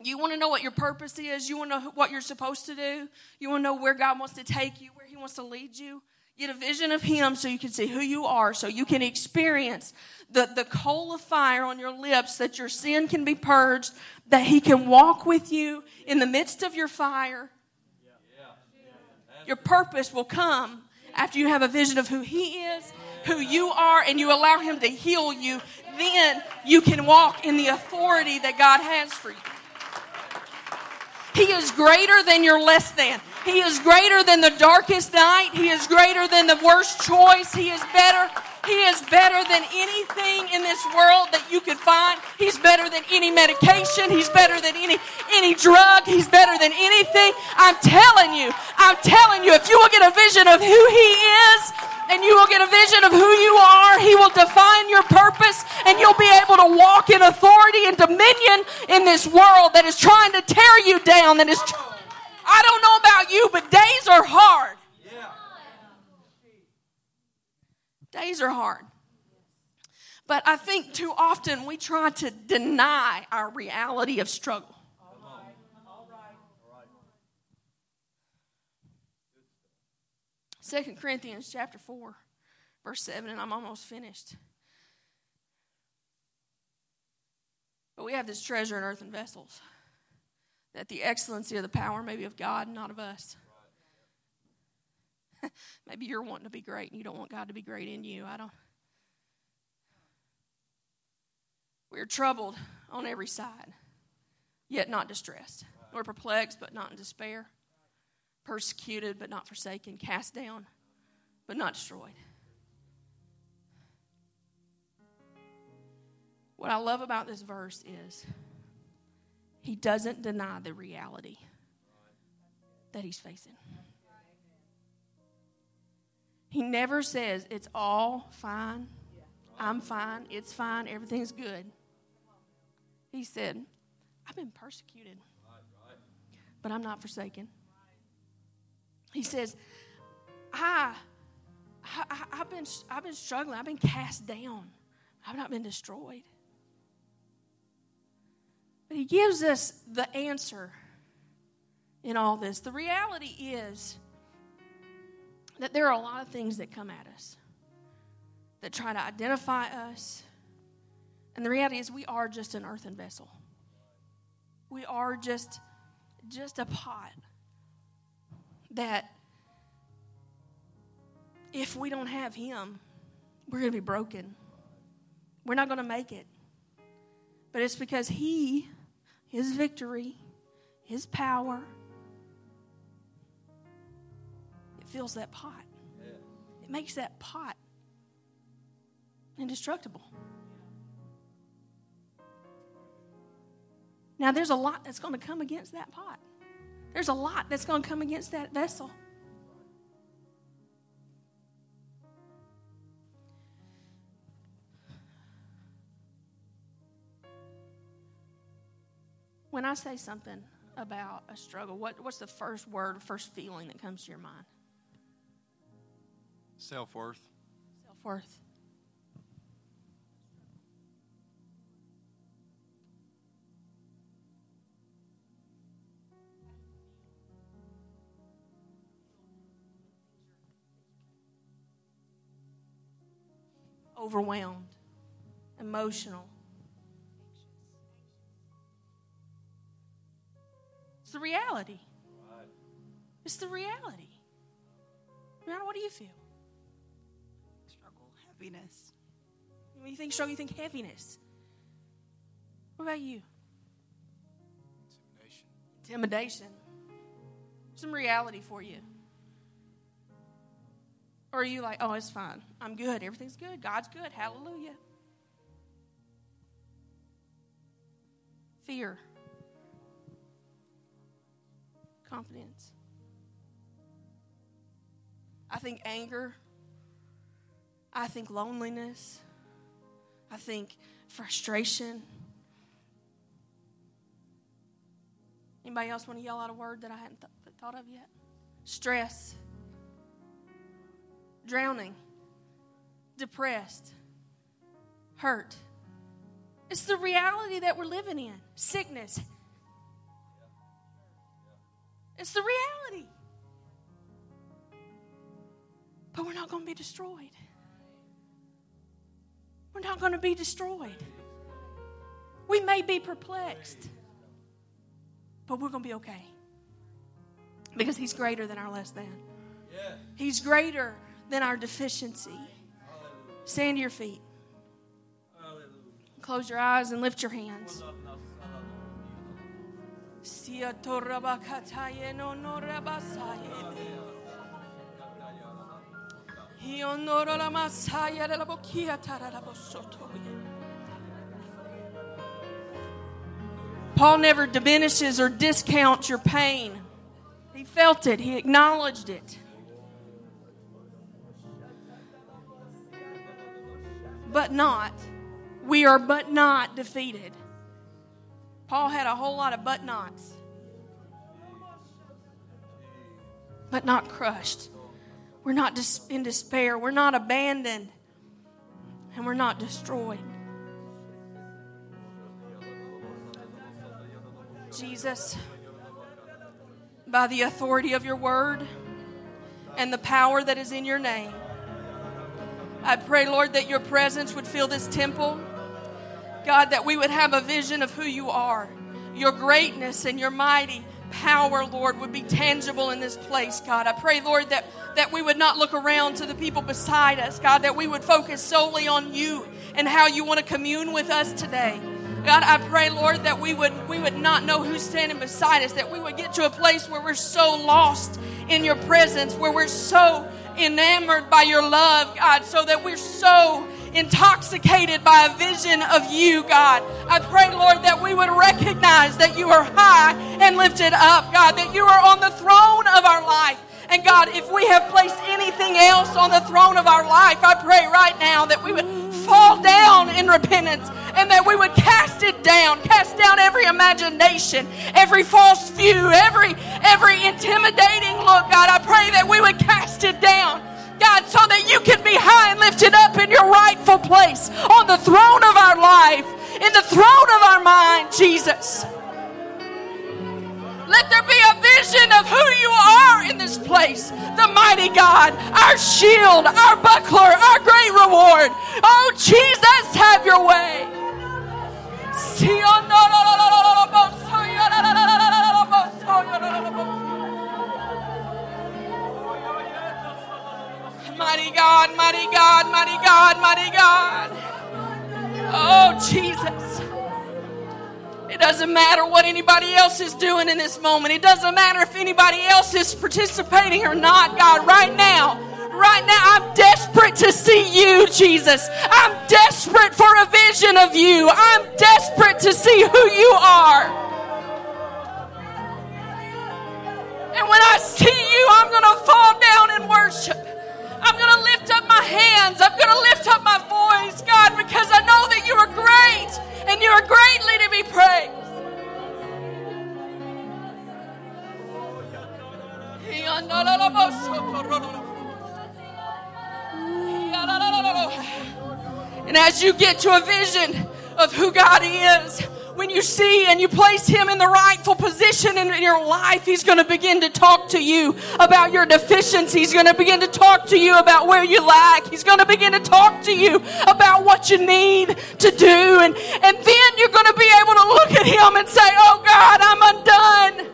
Speaker 2: You want to know what your purpose is? You want to know what you're supposed to do? You want to know where God wants to take you, where He wants to lead you? Get a vision of Him so you can see who you are, so you can experience the, the coal of fire on your lips, that your sin can be purged, that He can walk with you in the midst of your fire, your purpose will come after you have a vision of who He is, who you are, and you allow Him to heal you. Then you can walk in the authority that God has for you. He is greater than your less than. He is greater than the darkest night. He is greater than the worst choice. He is better. He is better than anything in this world that you could find. He's better than any medication. He's better than any any drug. He's better than anything. I'm telling you. I'm telling you. If you will get a vision of who He is, and you will get a vision of who you are. He will define your purpose, and you'll be able to walk in authority and dominion in this world that is trying to tear you down. That is, tr- I don't know about you, but days are hard. Days are hard. But I think too often we try to deny our reality of struggle. Second Corinthians chapter 4, verse 7, and I'm almost finished. But we have this treasure in earthen vessels, that the excellency of the power may be of God, not of us. Maybe you're wanting to be great and you don't want God to be great in you. I don't. We're troubled on every side, yet not distressed. We're perplexed, but not in despair. Persecuted, but not forsaken. Cast down, but not destroyed. What I love about this verse is he doesn't deny the reality that he's facing. He never says, It's all fine. I'm fine. It's fine. Everything's good. He said, I've been persecuted, but I'm not forsaken. He says, I, I, I've, been, I've been struggling. I've been cast down. I've not been destroyed. But he gives us the answer in all this. The reality is that there are a lot of things that come at us that try to identify us. And the reality is we are just an earthen vessel. We are just just a pot that if we don't have him, we're going to be broken. We're not going to make it. But it's because he, his victory, his power, it fills that pot. It makes that pot indestructible. Now, there's a lot that's going to come against that pot. There's a lot that's going to come against that vessel. When I say something about a struggle, what, what's the first word, first feeling that comes to your mind?
Speaker 1: Self worth.
Speaker 2: Self worth. Overwhelmed, emotional. It's the reality. It's the reality. Now, what do you feel?
Speaker 4: struggle, heaviness.
Speaker 2: When you think struggle, you think heaviness. What about you?
Speaker 1: Intimidation.
Speaker 2: Intimidation. Some reality for you. Or are you like, oh, it's fine. I'm good. Everything's good. God's good. Hallelujah. Fear. Confidence. I think anger. I think loneliness. I think frustration. Anybody else want to yell out a word that I hadn't th- thought of yet? Stress, drowning, depressed, hurt. It's the reality that we're living in. Sickness. It's the reality. But we're not going to be destroyed. We're not going to be destroyed. We may be perplexed, but we're going to be okay. Because He's greater than our less than. He's greater than our deficiency. Stand to your feet. Close your eyes and lift your hands. Sia torabakataye no norabasaye. Paul never diminishes or discounts your pain. He felt it, he acknowledged it. But not. We are but not defeated. Paul had a whole lot of but nots. But not crushed. We're not in despair. We're not abandoned. And we're not destroyed. Jesus, by the authority of your word and the power that is in your name, I pray, Lord, that your presence would fill this temple. God, that we would have a vision of who you are, your greatness and your mighty power, Lord, would be tangible in this place, God. I pray, Lord, that, that we would not look around to the people beside us, God, that we would focus solely on you and how you want to commune with us today. God, I pray, Lord, that we would we would not know who's standing beside us, that we would get to a place where we're so lost in your presence, where we're so enamored by your love, God, so that we're so intoxicated by a vision of you, God. I pray, Lord, that we would recognize that you are high and lifted up, God, that you are on the throne of our life. And God, if we have placed anything else on the throne of our life, I pray right now that we would fall down in repentance and that we would cast it down, cast down every imagination, every false view, every every intimidating look, God. I pray that we would cast it down. God, so that you can be high and lifted up in your rightful place on the throne of our life, in the throne of our mind, Jesus. Let there be a vision of who you are in this place. The mighty God, our shield, our buckler, our great reward. Oh, Jesus, have your way. Mighty God, mighty God, mighty God, mighty God. Oh, Jesus. It doesn't matter what anybody else is doing in this moment. It doesn't matter if anybody else is participating or not, God. Right now, right now, I'm desperate to see you, Jesus. I'm desperate for a vision of you. I'm desperate to see who you are. And when I see you, I'm going to fall down and worship. I'm going to lift up my hands. I'm going to lift up my voice, God, because I know that you are great and you are greatly to be praised. And as you get to a vision of who God is, when you see and you place him in the rightful position in, your life, he's going to begin to talk to you about your deficiencies. He's going to begin to talk to you about where you lack. He's going to begin to talk to you about what you need to do. And, and then you're going to be able to look at him and say, Oh God, I'm undone.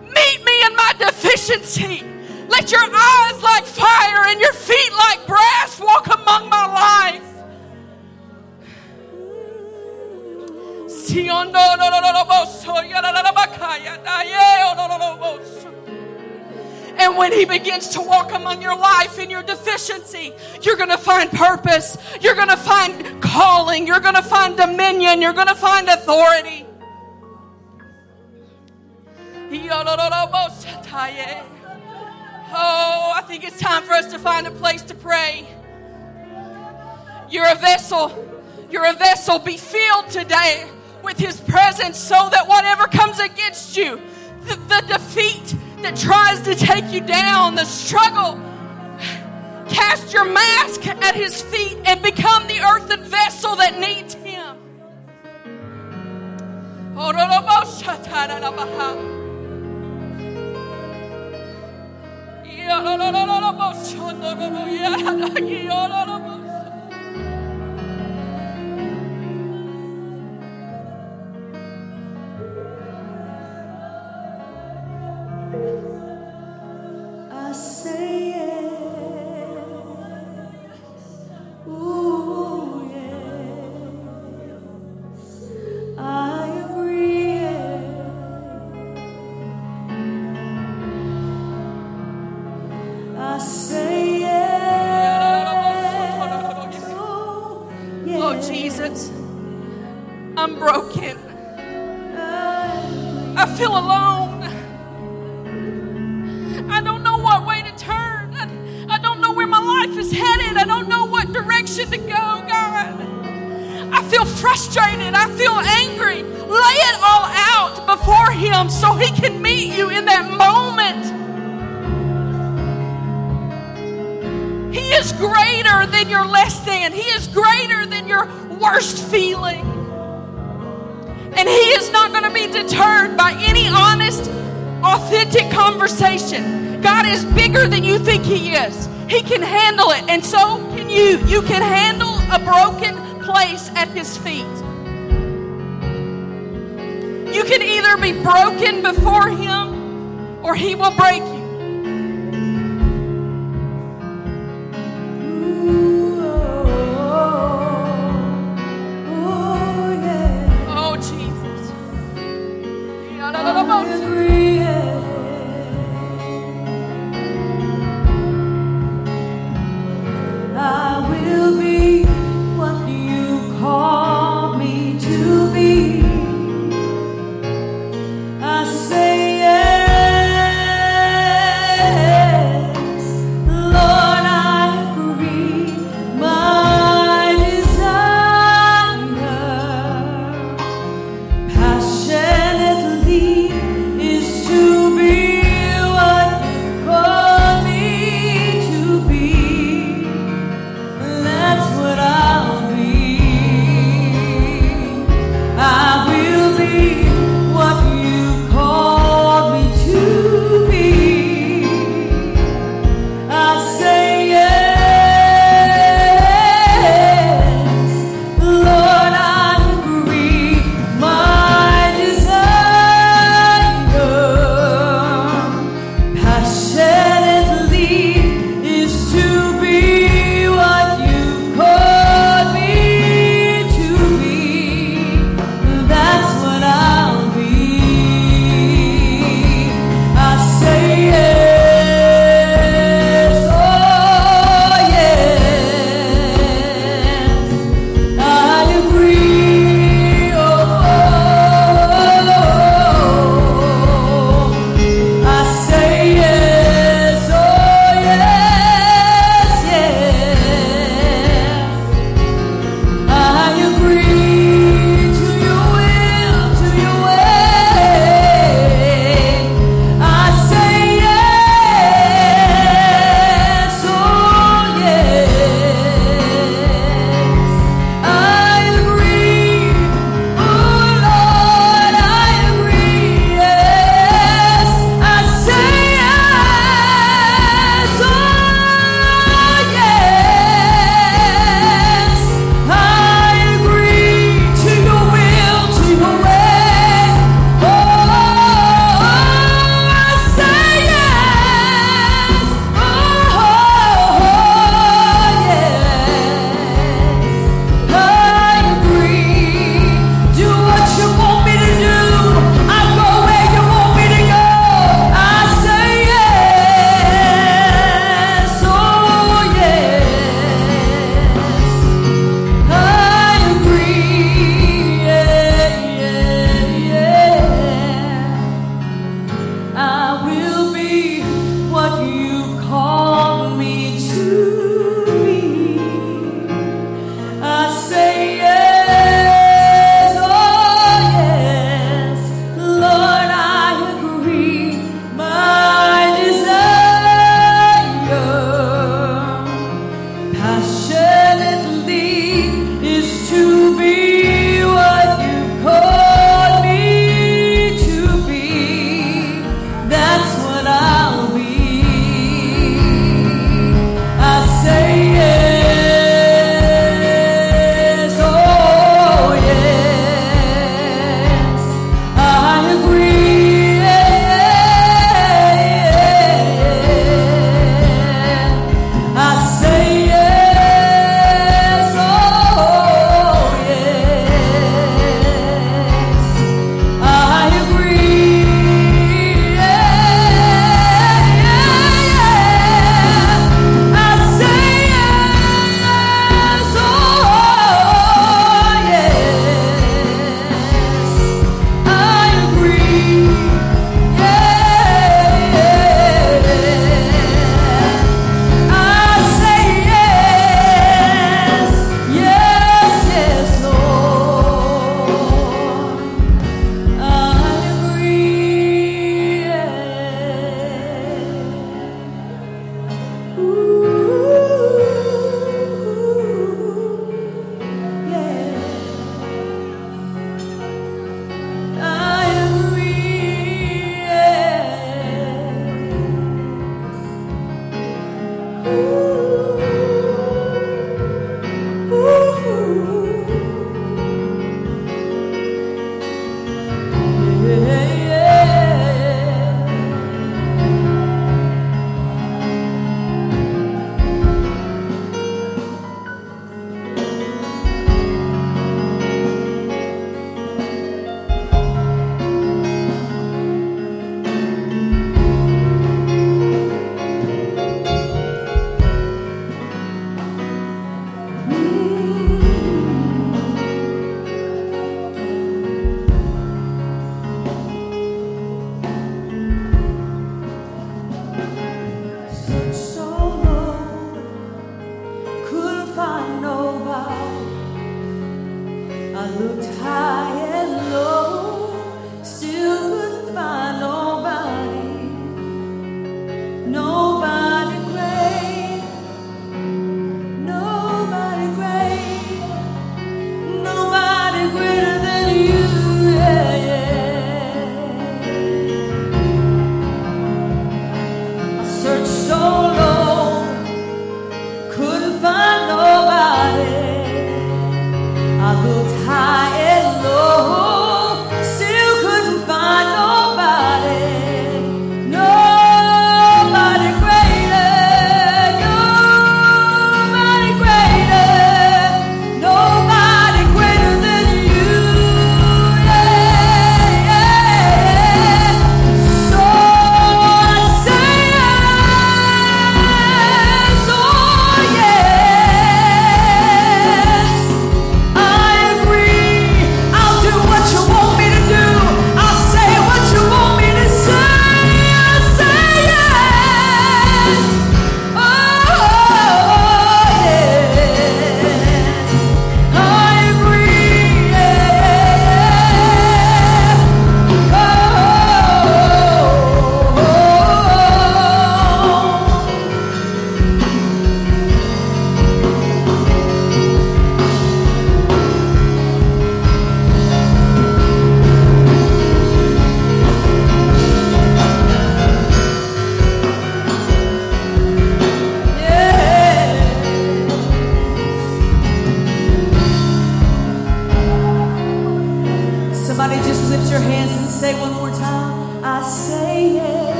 Speaker 2: Meet me in my deficiency. Let your eyes like fire and your feet like brass walk among my life. And when he begins to walk among your life in your deficiency, you're going to find purpose. You're going to find calling. You're going to find dominion. You're going to find authority. Oh, I think it's time for us to find a place to pray. You're a vessel. You're a vessel. Be filled today with His presence so that whatever comes against you, the, the defeat that tries to take you down, the struggle, cast your mask at His feet and become the earthen vessel that needs Him.
Speaker 3: Oh,
Speaker 2: Jesus, I'm broken. I feel alone. Authentic conversation. God is bigger than you think He is. He can handle it, and so can you. You can handle a broken place at His feet. You can either be broken before Him or He will break you.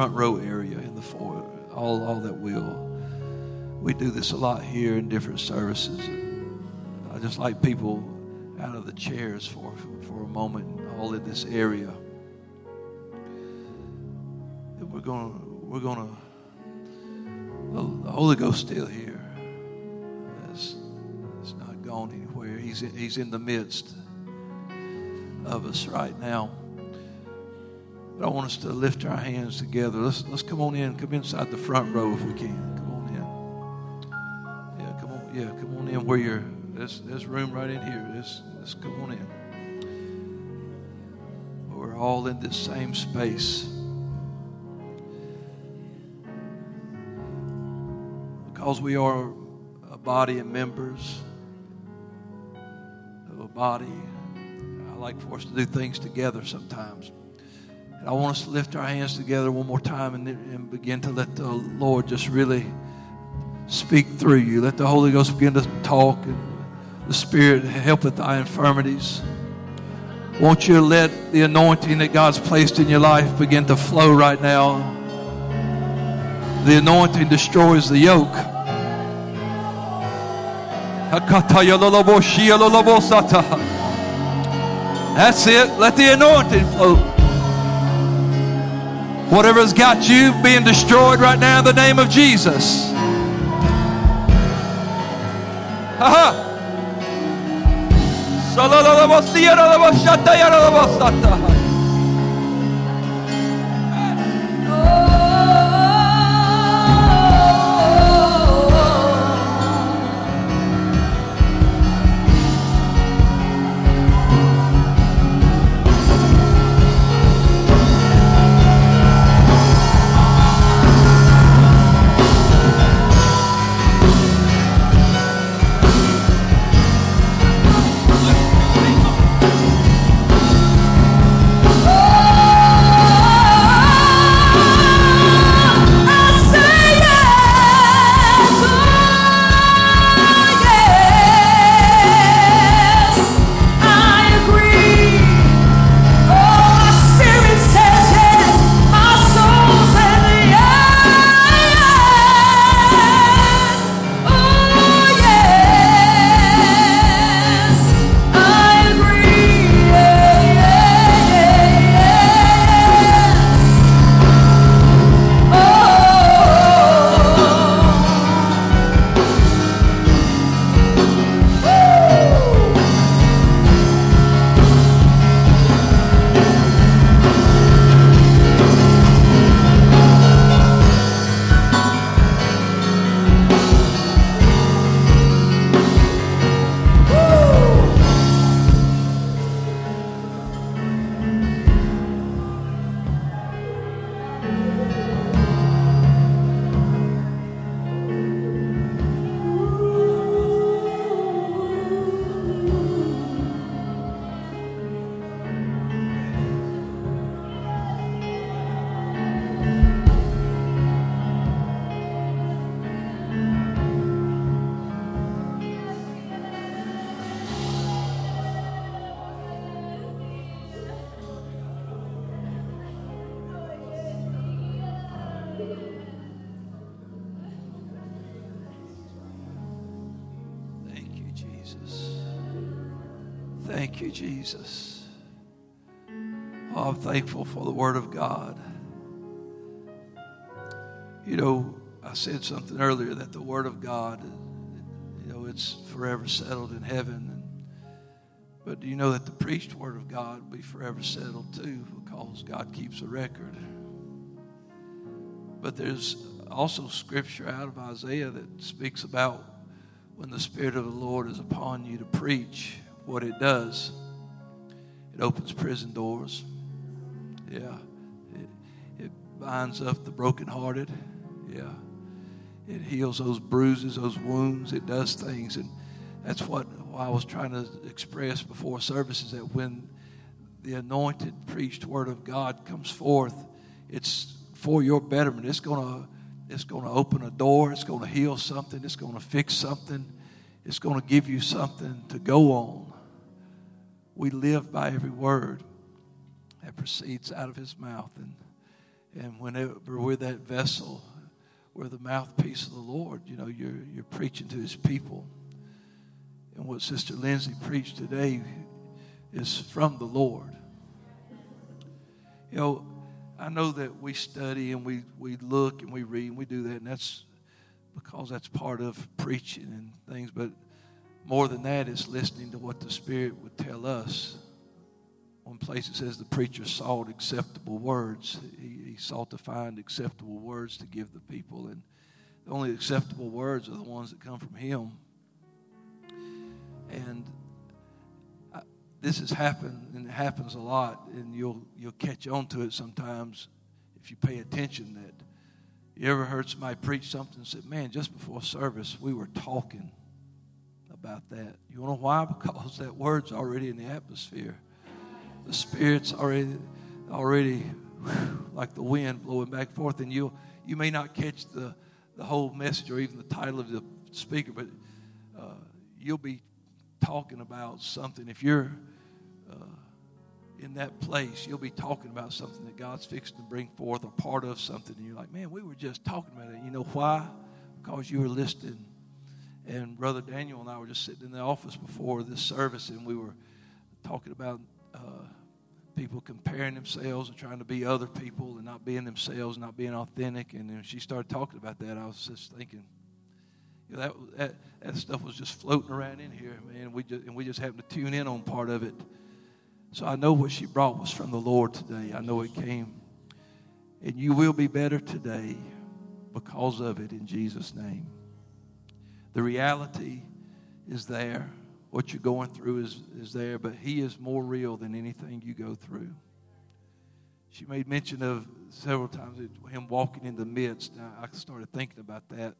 Speaker 1: Front, row area in the foyer, all all that will. We do this a lot here in different services. I just like people out of the chairs for for a moment, all in this area. And we're gonna we're gonna the Holy Ghost still here. It's, it's not gone anywhere. He's in, he's in the midst of us right now. But I want us to lift our hands together. Let's let's come on in. Come inside the front row if we can. Come on in. Yeah, come on. Yeah, come on in where you're. There's there's room right in here. Let's let's come on in. We're all in this same space. Because we are a body and members of a body. I like for us to do things together sometimes. I want us to lift our hands together one more time and, and begin to let the Lord just really speak through you. Let the Holy Ghost begin to talk and the Spirit helpeth thy infirmities. Won't you let the anointing that God's placed in your life begin to flow right now? The anointing destroys the yoke. That's it. Let the anointing flow. Whatever's got you being destroyed right now in the name of Jesus. Ha the Word of God. You know, I said something earlier that the Word of God, you know, it's forever settled in heaven. But do you know that the preached Word of God will be forever settled too because God keeps a record? But there's also scripture out of Isaiah that speaks about when the Spirit of the Lord is upon you to preach, what it does. It opens prison doors. Yeah. It, it binds up the brokenhearted. Yeah. It heals those bruises, those wounds. It does things. And that's what I was trying to express before services that when the anointed preached word of God comes forth, it's for your betterment. It's going to it's going to open a door. It's going to heal something. It's going to fix something. It's going to give you something to go on. we live by every word that proceeds out of his mouth. And, and whenever we're that vessel, we're the mouthpiece of the Lord. You know, you're, you're preaching to his people. And what Sister Lindsay preached today is from the Lord. You know, I know that we study and we, we look and we read and we do that, and that's because that's part of preaching and things. But more than that is listening to what the Spirit would tell us. One place it says the preacher sought acceptable words. He, he sought to find acceptable words to give the people. And the only acceptable words are the ones that come from Him. And I, this has happened, and it happens a lot, and you'll, you'll catch on to it sometimes if you pay attention that you ever heard somebody preach something and said, Man, just before service, we were talking about that. You want to know why? Because that word's already in the atmosphere. The Spirit's already, already whew, like the wind blowing back and forth, and you you may not catch the, the whole message or even the title of the speaker, but uh, you'll be talking about something. If you're uh, in that place, you'll be talking about something that God's fixing to bring forth or part of something, and you're like, man, we were just talking about it. You know why? Because you were listening. And Brother Daniel and I were just sitting in the office before this service, and we were talking about uh, people comparing themselves and trying to be other people and not being themselves, not being authentic. And when she started talking about that, I was just thinking, you know, that, that, that stuff was just floating around in here, man. We just, and we just happened to tune in on part of it. So I know what she brought was from the Lord today. I know it came. And you will be better today because of it in Jesus' name. The reality is there. What you're going through is, is there, but He is more real than anything you go through. She made mention of several times Him walking in the midst. Now, I started thinking about that.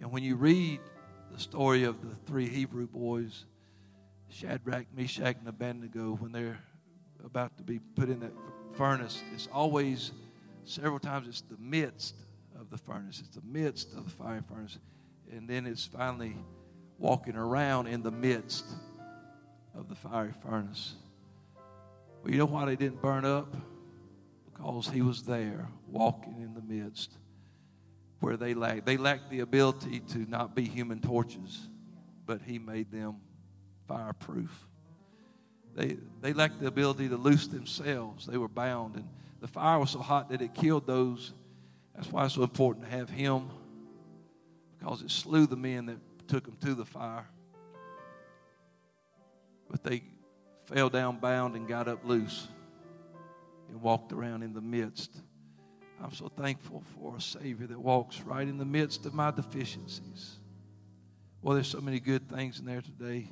Speaker 1: And when you read the story of the three Hebrew boys, Shadrach, Meshach, and Abednego, when they're about to be put in that furnace, it's always, several times, it's the midst of the furnace. It's the midst of the fire furnace. And then it's finally walking around in the midst of the fiery furnace. Well, you know why they didn't burn up? Because he was there, walking in the midst where they lacked. They lacked the ability to not be human torches, but he made them fireproof. They, they lacked the ability to loose themselves. They were bound. And the fire was so hot that it killed those. That's why it's so important to have him, because it slew the men that took them to the fire. But they fell down bound and got up loose and walked around in the midst. I'm so thankful for a Savior that walks right in the midst of my deficiencies. Well, there's so many good things in there today.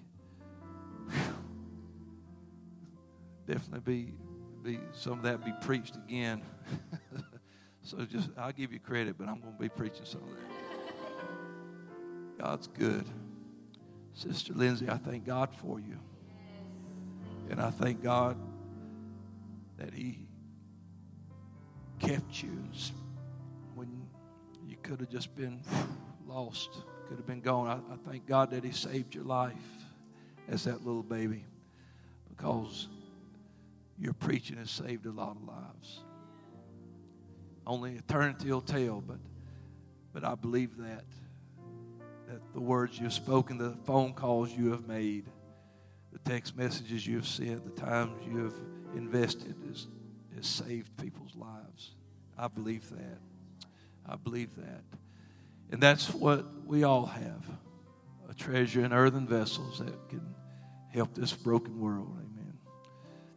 Speaker 1: Definitely be, be some of that be preached again. so just I'll give you credit, but I'm going to be preaching some of that. God's good. Sister Lindsay, I thank God for you. And I thank God that He kept you when you could have just been lost, could have been gone. I, I thank God that He saved your life as that little baby because your preaching has saved a lot of lives. Only eternity will tell, but but I believe that that the words you've spoken, the phone calls you have made, the text messages you have sent, the times you have invested is has saved people's lives. I believe that. I believe that. And that's what we all have a treasure in earthen vessels that can help this broken world. Amen.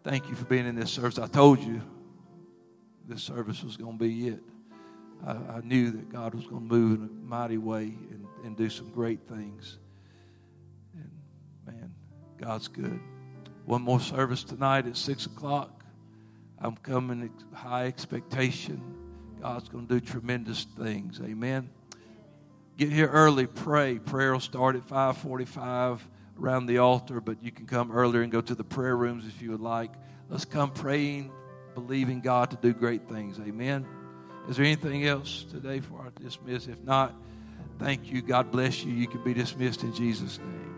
Speaker 1: Thank you for being in this service. I told you this service was going to be it. I, I knew that God was going to move in a mighty way and, and do some great things. And man, God's good. One more service tonight at 6 o'clock. I'm coming high expectation. God's going to do tremendous things. Amen. Get here early, pray. Prayer will start at 5:45 around the altar, but you can come earlier and go to the prayer rooms if you would like. Let's come praying, believing God to do great things. Amen. Is there anything else today before I dismiss? If not, thank you. God bless you. You can be dismissed in Jesus' name.